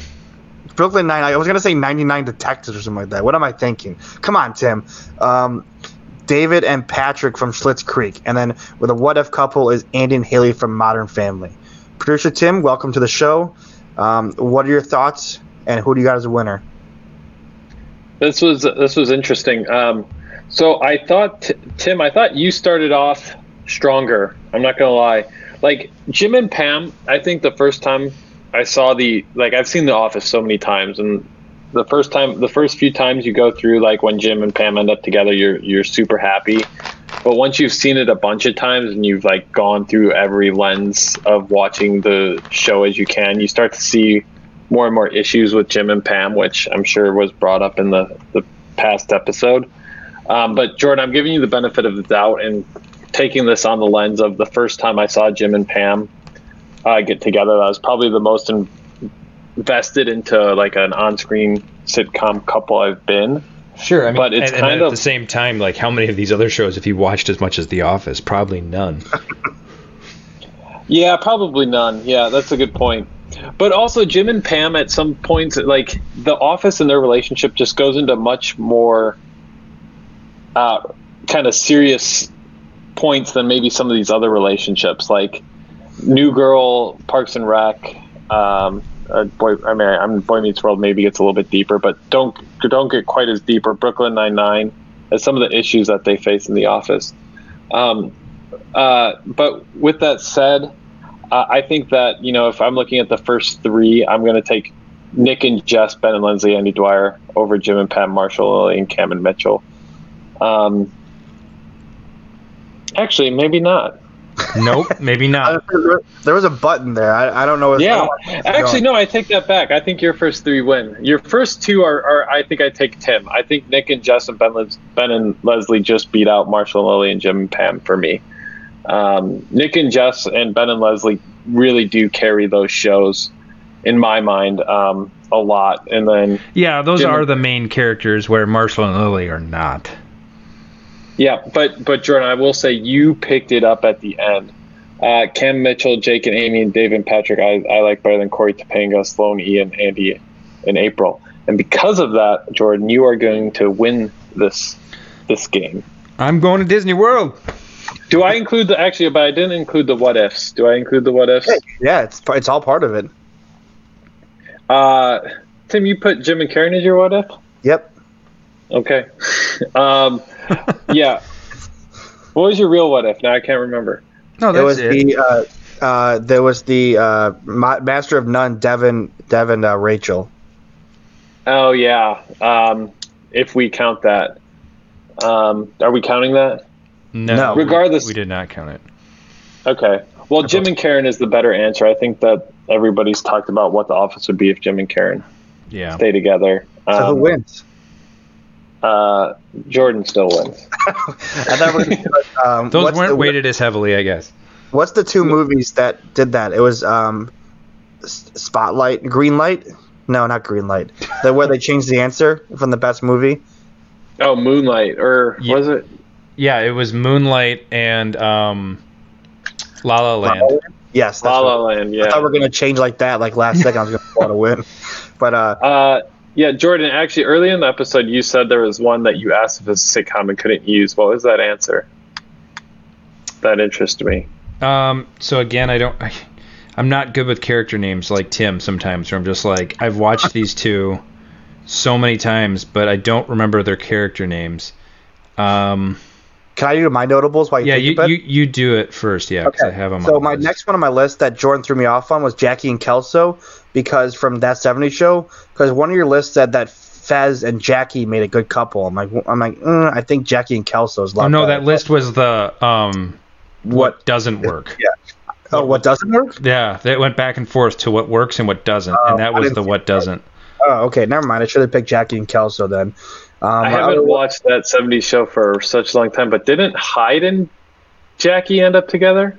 Brooklyn Nine. I was gonna say 99 Detectives or something like that. What am I thinking? Come on, Tim. Um, David and Patrick from Schitt's Creek, and then with a what if couple is Andy and Haley from Modern Family. Producer Tim, welcome to the show. Um, what are your thoughts, and who do you got as a winner? This was this was interesting. Um, so I thought Tim, I thought you started off stronger. I'm not gonna lie. Like Jim and Pam, I think the first time I saw the like I've seen The Office so many times, and the first time, the first few times you go through, like when Jim and Pam end up together, you're you're super happy. But once you've seen it a bunch of times and you've like gone through every lens of watching the show as you can, you start to see more and more issues with Jim and Pam, which I'm sure was brought up in the, the past episode. Um, but Jordan, I'm giving you the benefit of the doubt and taking this on the lens of the first time I saw Jim and Pam uh, get together. That was probably the most in- invested into like an on-screen sitcom couple I've been. Sure, I mean, But it's and, and kind at of- the same time, like how many of these other shows have you watched as much as The Office? Probably none. (laughs) Yeah, probably none. Yeah, that's a good point. But also, Jim and Pam at some points, like the office and their relationship just goes into much more uh, kind of serious points than maybe some of these other relationships, like New Girl, Parks and Rec. Um, uh, boy, I mean, I'm Boy Meets World maybe gets a little bit deeper, but don't don't get quite as deep. Or Brooklyn Nine Nine, as some of the issues that they face in the office. Um, uh, but with that said, uh, I think that you know if I'm looking at the first three, I'm going to take Nick and Jess, Ben and Lindsay, Andy Dwyer over Jim and Pam, Marshall, Lily, and Cam and Mitchell. Um, actually, maybe not. Nope, maybe (laughs) not. there- there was a button there. I, I don't know. If, Yeah, don't know actually, going. no. I take that back. I think your first three win. Your first two are, are I think I take Tim. I think Nick and Jess and Ben, ben and Leslie just beat out Marshall and Lily and Jim and Pam for me. Um, Nick and Jess and Ben and Leslie really do carry those shows, in my mind, um, a lot. And then Yeah, those Jim- are the main characters where Marshall and Lily are not. Yeah, but but Jordan, I will say you picked it up at the end. Uh, Cam Mitchell, Jake and Amy, and Dave and Patrick, I, I like better than Corey Topanga, Sloan, Ian, Andy, and April. And because of that, Jordan, you are going to win this this game. I'm going to Disney World. Do I include the actually? But I didn't include the what ifs. Do I include the what ifs? Yeah, it's it's all part of it. Uh, Tim, you put Jim and Karen as your what if? Yep. Okay. (laughs) um, yeah. What was your real what if? Now I can't remember. No, There that's was it. the uh, uh, there was the uh, Ma- Master of None, Devin Devin uh, Rachel. Oh yeah. Um, if we count that, um, are we counting that? no, No. we- Regardless- we did not count it. Okay. Well, Jim and Karen is the better answer. I think that everybody's talked about what the office would be if Jim and Karen Yeah. stay together. So Um, who wins? Uh, Jordan still wins. (laughs) I thought we were gonna um, Those weren't the, weighted as heavily, I guess. What's the two movies that did that? It was um, Spotlight, Green Light. No, not Green Light. The where they changed the answer from the best movie. Oh, Moonlight, or Yeah. was it? Yeah, it was Moonlight and um, La La Land. Yes, that's La La what- Land. I thought we Yeah. were gonna change like that. Like last second, I was gonna pull out a win. (laughs) But uh, Uh, yeah, Jordan. Actually, early in the episode, you said there was one that you asked if it's a sitcom and couldn't use. What was that answer? That interests me. Um, so again, I don't. I, I'm not good with character names like Tim. Sometimes where I'm just like, I've watched these two so many times, but I don't remember their character names. Um, can I do my notables while you yeah, you, you you do it first, yeah, because I have them. So on my list. next one on my list that Jordan threw me off on was Jackie and Kelso because from that '70s show. Because one of your lists said that Fez and Jackie made a good couple. I'm like, I'm like, mm, I think Jackie and Kelso is. Oh no, that list was the um what doesn't work. Yeah. Oh, what doesn't work? Yeah, they went back and forth to what works and what doesn't, Oh, and that I was the what doesn't. Oh, okay. Never mind. I should have picked Jackie and Kelso then. Um, I haven't other- watched that 70s show for such a long time, but didn't Hyde and Jackie end up together?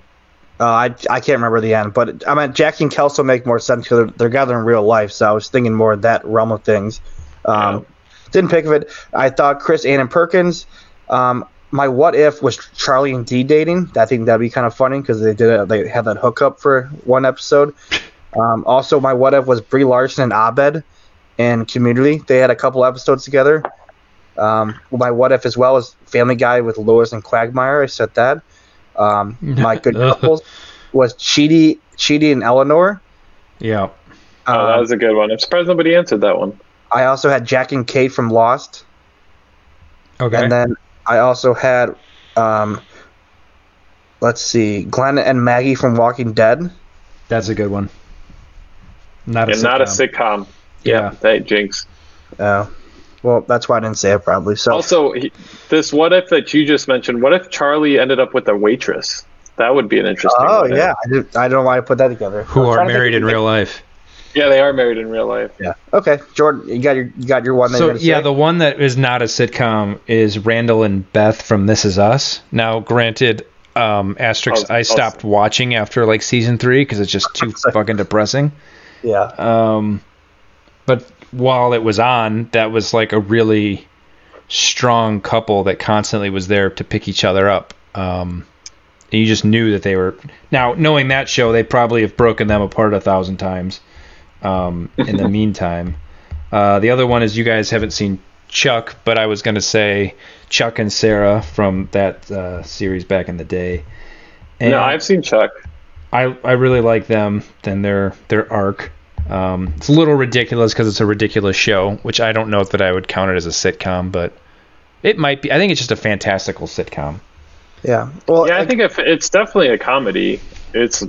Uh, I I can't remember the end, but I mean Jackie and Kelso make more sense because they're, they're in real life. So I was thinking more of that realm of things. Um, Didn't pick of it. I thought Chris, Ann, and Perkins. Um, my what if was Charlie and Dee dating. I think that'd be kind of funny because they did it. They had that hookup for one episode. Um, also, my what if was Brie Larson and Abed in Community. They had a couple episodes together. Um, my what if as well is Family Guy with Lois and Quagmire. I said that. Um, (laughs) my good couples was Chidi, Chidi and Eleanor. Yeah. Oh, that Um, was a good one. I'm surprised nobody answered that one. I also had Jack and Kate from Lost, Okay. and then I also had, um, let's see, Glenn and Maggie from Walking Dead. That's a good one. Not a And not a sitcom. sitcom. Yeah. Hey, Jinx. Uh, well, that's why I didn't say it probably. So Also, he, this what if that you just mentioned, what if Charlie ended up with a waitress? That would be an interesting oh one. yeah, I, did, I don't know why I put that together. Who are trying married in real life. Yeah, they are married in real life. Yeah. Okay, Jordan, you got your you got your one. So yeah, say? the one that is not a sitcom is Randall and Beth from This Is Us. Now, granted, um, asterisk, Oh, I stopped watching after like season three because it's just too (laughs) fucking depressing. yeah. Um, but while it was on, that was like a really strong couple that constantly was there to pick each other up. Um, and you just knew that they were. Now, knowing that show, they probably have broken them apart a thousand times. Um, in the (laughs) meantime, uh, the other one is you guys haven't seen Chuck, but I was gonna say Chuck and Sarah from that uh, series back in the day. And no, I've seen Chuck. I I really like them and their their arc. Um, it's a little ridiculous because it's a ridiculous show, which I don't know that I would count it as a sitcom, but it might be. I think it's just a fantastical sitcom. Yeah. Well, Yeah, I like- think if it's definitely a comedy. It's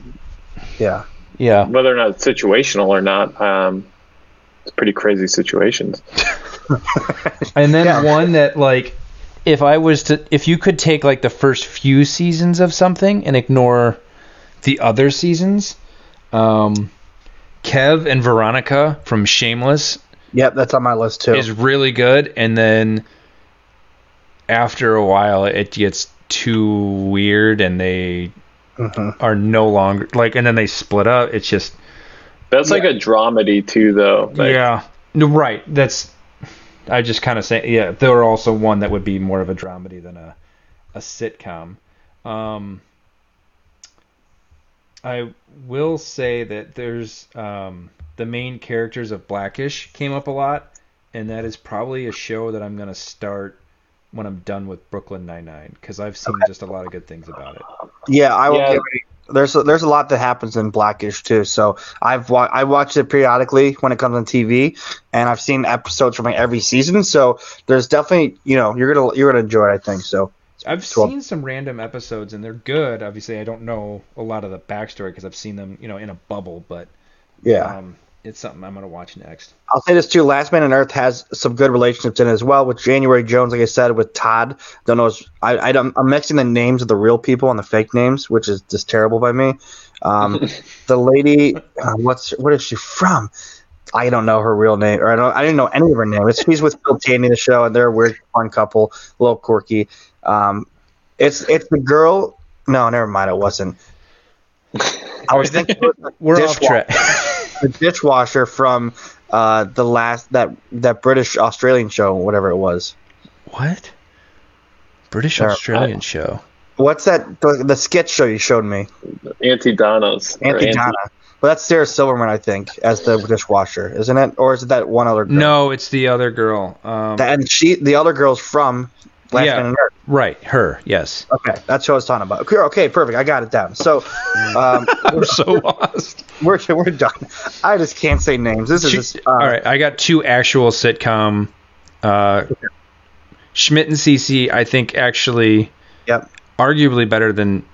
yeah. Yeah, whether or not it's situational or not. Um, it's pretty crazy situations. (laughs) and then Yeah. one that like, if I was to, if you could take like the first few seasons of something and ignore the other seasons, um, Kev and Veronica from Shameless Yep, that's on my list too. is really good and then after a while it gets too weird and they Mhm. are no longer like and then they split up it's just That's like a dramedy too, though. Like, yeah no, right that's i just kind of say yeah they're also one that would be more of a dramedy than a a sitcom um i will say that there's um the main characters of blackish came up a lot and that is probably a show that i'm going to start when i'm done with brooklyn 99 because i've seen just a lot of good things about it Yeah, I will. Yeah. Give there's a, there's a lot that happens in Blackish too. So I've wa- I watch it periodically when it comes on TV, and I've seen episodes from like every season. So there's definitely you know you're gonna you're gonna enjoy it. I think so. I've Twelve. seen some random episodes and they're good. Obviously, I don't know a lot of the backstory because I've seen them, you know, in a bubble. But Yeah, um, it's something I'm gonna watch next. I'll say this too. Last Man on Earth has some good relationships in it as well with January Jones, like I said, with Todd. Don't know. I, I don't, I'm mixing the names of the real people and the fake names, which is just terrible by me. Um, (laughs) the lady, uh, what's what is she from? I don't know her real name, or I don't. I didn't know any of her name. It's, she's with Phil Tandy in the show, and they're a weird, fun couple, a little quirky. Um, it's it's the girl. No, never mind. It wasn't. I was (laughs) thinking it was the We're off track. the dishwasher from uh, the last that that British Australian show, whatever it was. what? British Sure. Australian show. What's that? The, the sketch show you showed me, Aunty Donna's. or Auntie Auntie- Donna. But that's Sarah Silverman, I think, as the dishwasher, isn't it? Or is it that one other girl? No, it's the other girl. Um, That- and she, the other girl's from Last Yeah. Earth. right, her. Yes. Okay, that's what I was talking about. Okay, okay, perfect. I got it down. So, (laughs) um, I'm so lost. (laughs) we're we're done. I just can't say names. This is just, uh, All right, I got two actual sitcom. Uh, Schmidt and Cece, I think actually Yep. arguably better than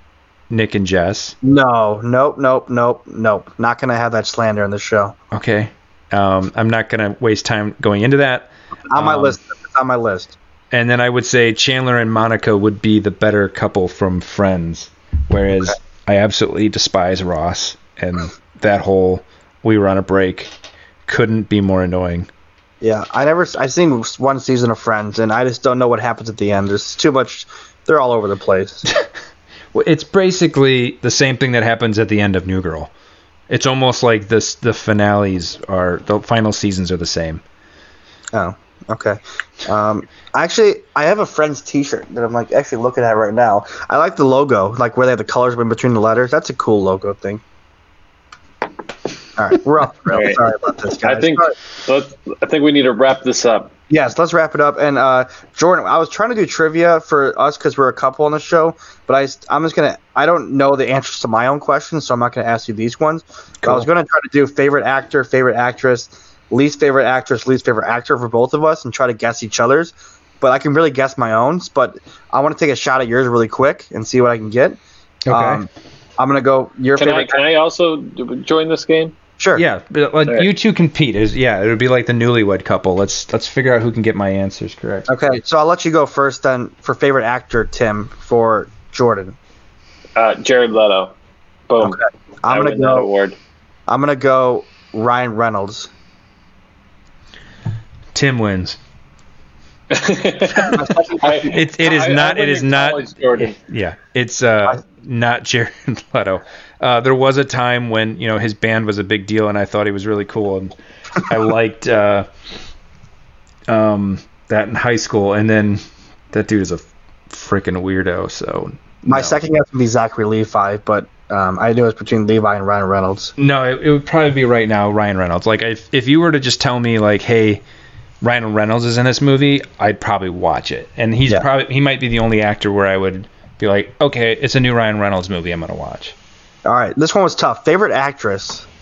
Nick and Jess. No, nope, nope, nope, nope. Not gonna have that slander in the show. Okay. Um, I'm not going to waste time going into that. On my Um, list. It's on my list. And then I would say Chandler and Monica would be the better couple from Friends, whereas I absolutely despise Ross, and that whole we were on a break couldn't be more annoying. Yeah, I never. I seen one season of Friends, and I just don't know what happens at the end. There's too much. They're all over the place. (laughs) Well, It's basically the same thing that happens at the end of New Girl. It's almost like this the finales are the final seasons are the same. oh, okay. Um, actually, I have a Friends T-shirt that I'm like actually looking at right now. I like the logo, like where they have the colors in between the letters. That's a cool logo thing. All right, we're off. Sorry about this, guys. I think let's. I think we need to wrap this up. Yes, let's wrap it up. And uh, Jordan, I was trying to do trivia for us because we're a couple on the show, but I, I'm just gonna. I don't know the answers to my own questions, so I'm not gonna ask you these ones. But I was gonna try to do favorite actor, favorite actress, least favorite actress, least favorite actor for both of us, and try to guess each other's. But I can really guess my own. But I want to take a shot at yours really quick and see what I can get. Okay. Um, I'm gonna go your Can I? favorite. Can I also join this game? Sure. yeah, but like Alright. you two compete. Is yeah, it would be like the newlywed couple. Let's let's figure out who can get my answers correct. Okay, so I'll let you go first then for favorite actor, Tim, for Jordan. Uh, Jared Leto. Boom. Okay. I I'm gonna go. award. I'm gonna go Ryan Reynolds. Tim wins. (laughs) It it is I- I not. wouldn't It is not. acknowledge Jordan. Yeah, it's uh not Jared (laughs) Leto. Uh, there was a time when you know his band was a big deal, and I thought he was really cool, and I liked uh, um that in high school, and then that dude is a freaking weirdo. So My no. second guess would be Zachary Levi, but um, I knew it was between Levi and Ryan Reynolds. No, it, it would probably be right now Ryan Reynolds. Like if if you were to just tell me like, hey, Ryan Reynolds is in this movie, I'd probably watch it. And he's Yeah. probably he might be the only actor where I would be like, okay, it's a new Ryan Reynolds movie, I'm gonna watch. All right, this one was tough. Favorite actress. (laughs)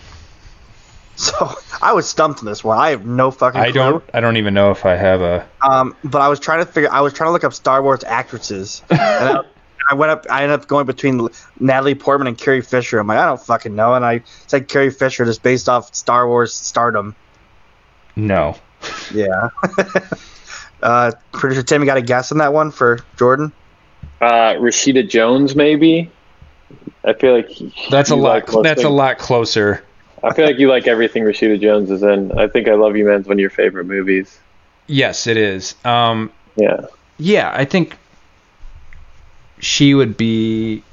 So I was stumped in this one. I have no fucking. I clue. don't I don't even know if I have a Um, but I was trying to figure. I was trying to look up Star Wars actresses, (laughs) and I, I went up. I ended up going between Natalie Portman and Carrie Fisher. I'm like, I don't fucking know, and I said Carrie Fisher just based off Star Wars stardom. no. Yeah. (laughs) uh, producer Tim, you got a guess on that one for Jordan? Uh, Rashida Jones, maybe. I feel like That's a lot like most that's a lot closer. I feel like you like everything Rashida Jones is in. I think I Love You Man's one of your favorite movies. Yes, it is. Um Yeah. yeah, I think she would be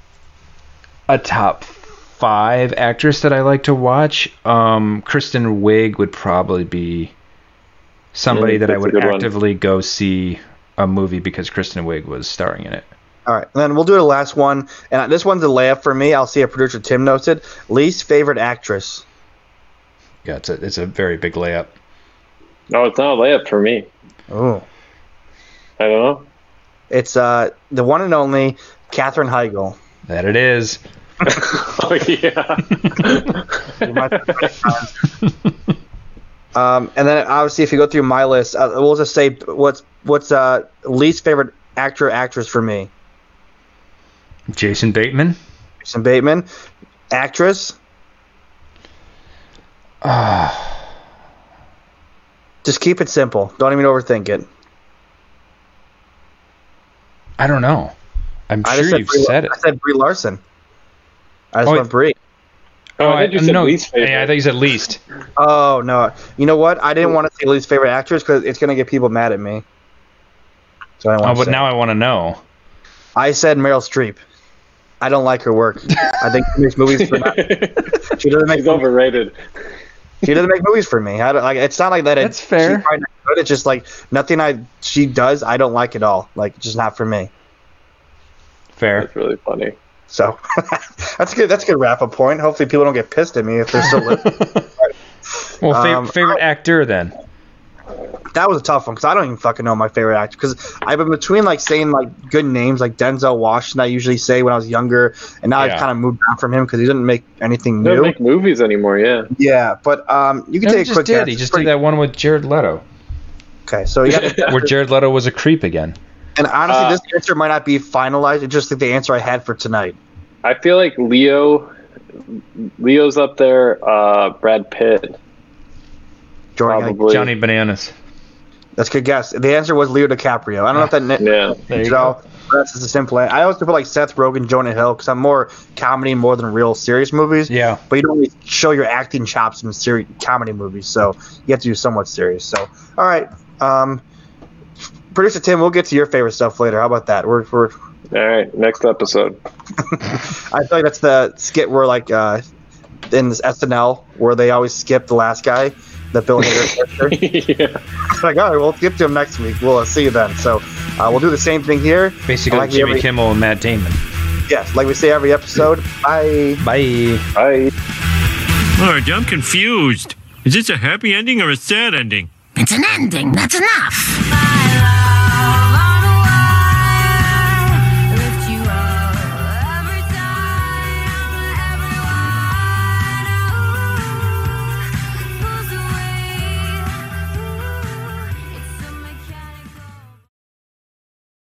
a top five actress that I like to watch. Um, Kristen Wiig would probably be somebody that I would good one. actively go see a movie because Kristen Wiig was starring in it. All right, then we'll do the last one, and this one's a layup for me. I'll see if producer Tim notes it. Least favorite actress. Yeah, it's a it's a very big layup. No, it's not a layup for me. Oh, I don't know. it's uh the one and only Katherine Heigl. That it is. (laughs) oh yeah. (laughs) (laughs) Um, and then obviously, if you go through my list, uh, we'll just say what's what's uh least favorite actor actress for me. Jason Bateman. Jason Bateman, actress. (sighs) Just keep it simple. Don't even overthink it. I don't know. I'm I sure you've Brie, said it. I said Brie Larson. I just Oh, went Brie. Oh, I think you said no, least favorite. Yeah, I thought you said least. Oh no! You know what? I didn't want to say least favorite actress because it's gonna get people mad at me. So I Oh, want but now I want to know. I said Meryl Streep. I don't like her work. I think she makes movies for (laughs) she doesn't make He's overrated. she doesn't make movies for me. I don't like. It's not like that. It, fair. She's probably not good. It's just like nothing I she does. I don't like at all. Like just not for me. Fair. That's really funny. So (laughs) that's good. That's a good wrap up point. Hopefully people don't get pissed at me if they're still listening. (laughs) Well, fav- Um, favorite actor then. that was a tough one because I don't even fucking know my favorite actor. Because I've been between like saying like good names like Denzel Washington. I usually say when I was younger, and now Yeah. I've kind of moved on from him because he doesn't make anything new. Don't make movies anymore. Yeah. yeah, but um, you can No, take he a just quick did. guess. He just pretty- did that one with Jared Leto, Okay, so you (laughs) got where Jared Leto was a creep again. And honestly, Uh, this answer might not be finalized. It's just like the answer I had for tonight. I feel like Leo. Leo's up there. Uh, Brad Pitt. Jordan, Probably. Johnny Bananas. That's a good guess. The answer was Leo DiCaprio. I don't know if that. (laughs) Yeah. There you you go. know, that's just a simple. I always prefer like Seth Rogen, Jonah Hill, because I'm more comedy more than real serious movies. Yeah. But you don't really show your acting chops in serious comedy movies, so you have to do somewhat serious. So, all right, um, producer Tim, we'll get to your favorite stuff later. How about that? We're, we're All right. Next episode. (laughs) I feel like that's the skit where like uh, in this SNL where they always skip the last guy, the Bill Hader (laughs) character. (laughs) yeah. Like, all right, we'll get to him next week. We'll uh, see you then. So uh, we'll do the same thing here. Basically, Like Jimmy every- Kimmel and Matt Damon. Yes, like we say every episode. Bye. Bye. Bye. Alright, I'm confused. Is this a happy ending or a sad ending? It's an ending, that's enough.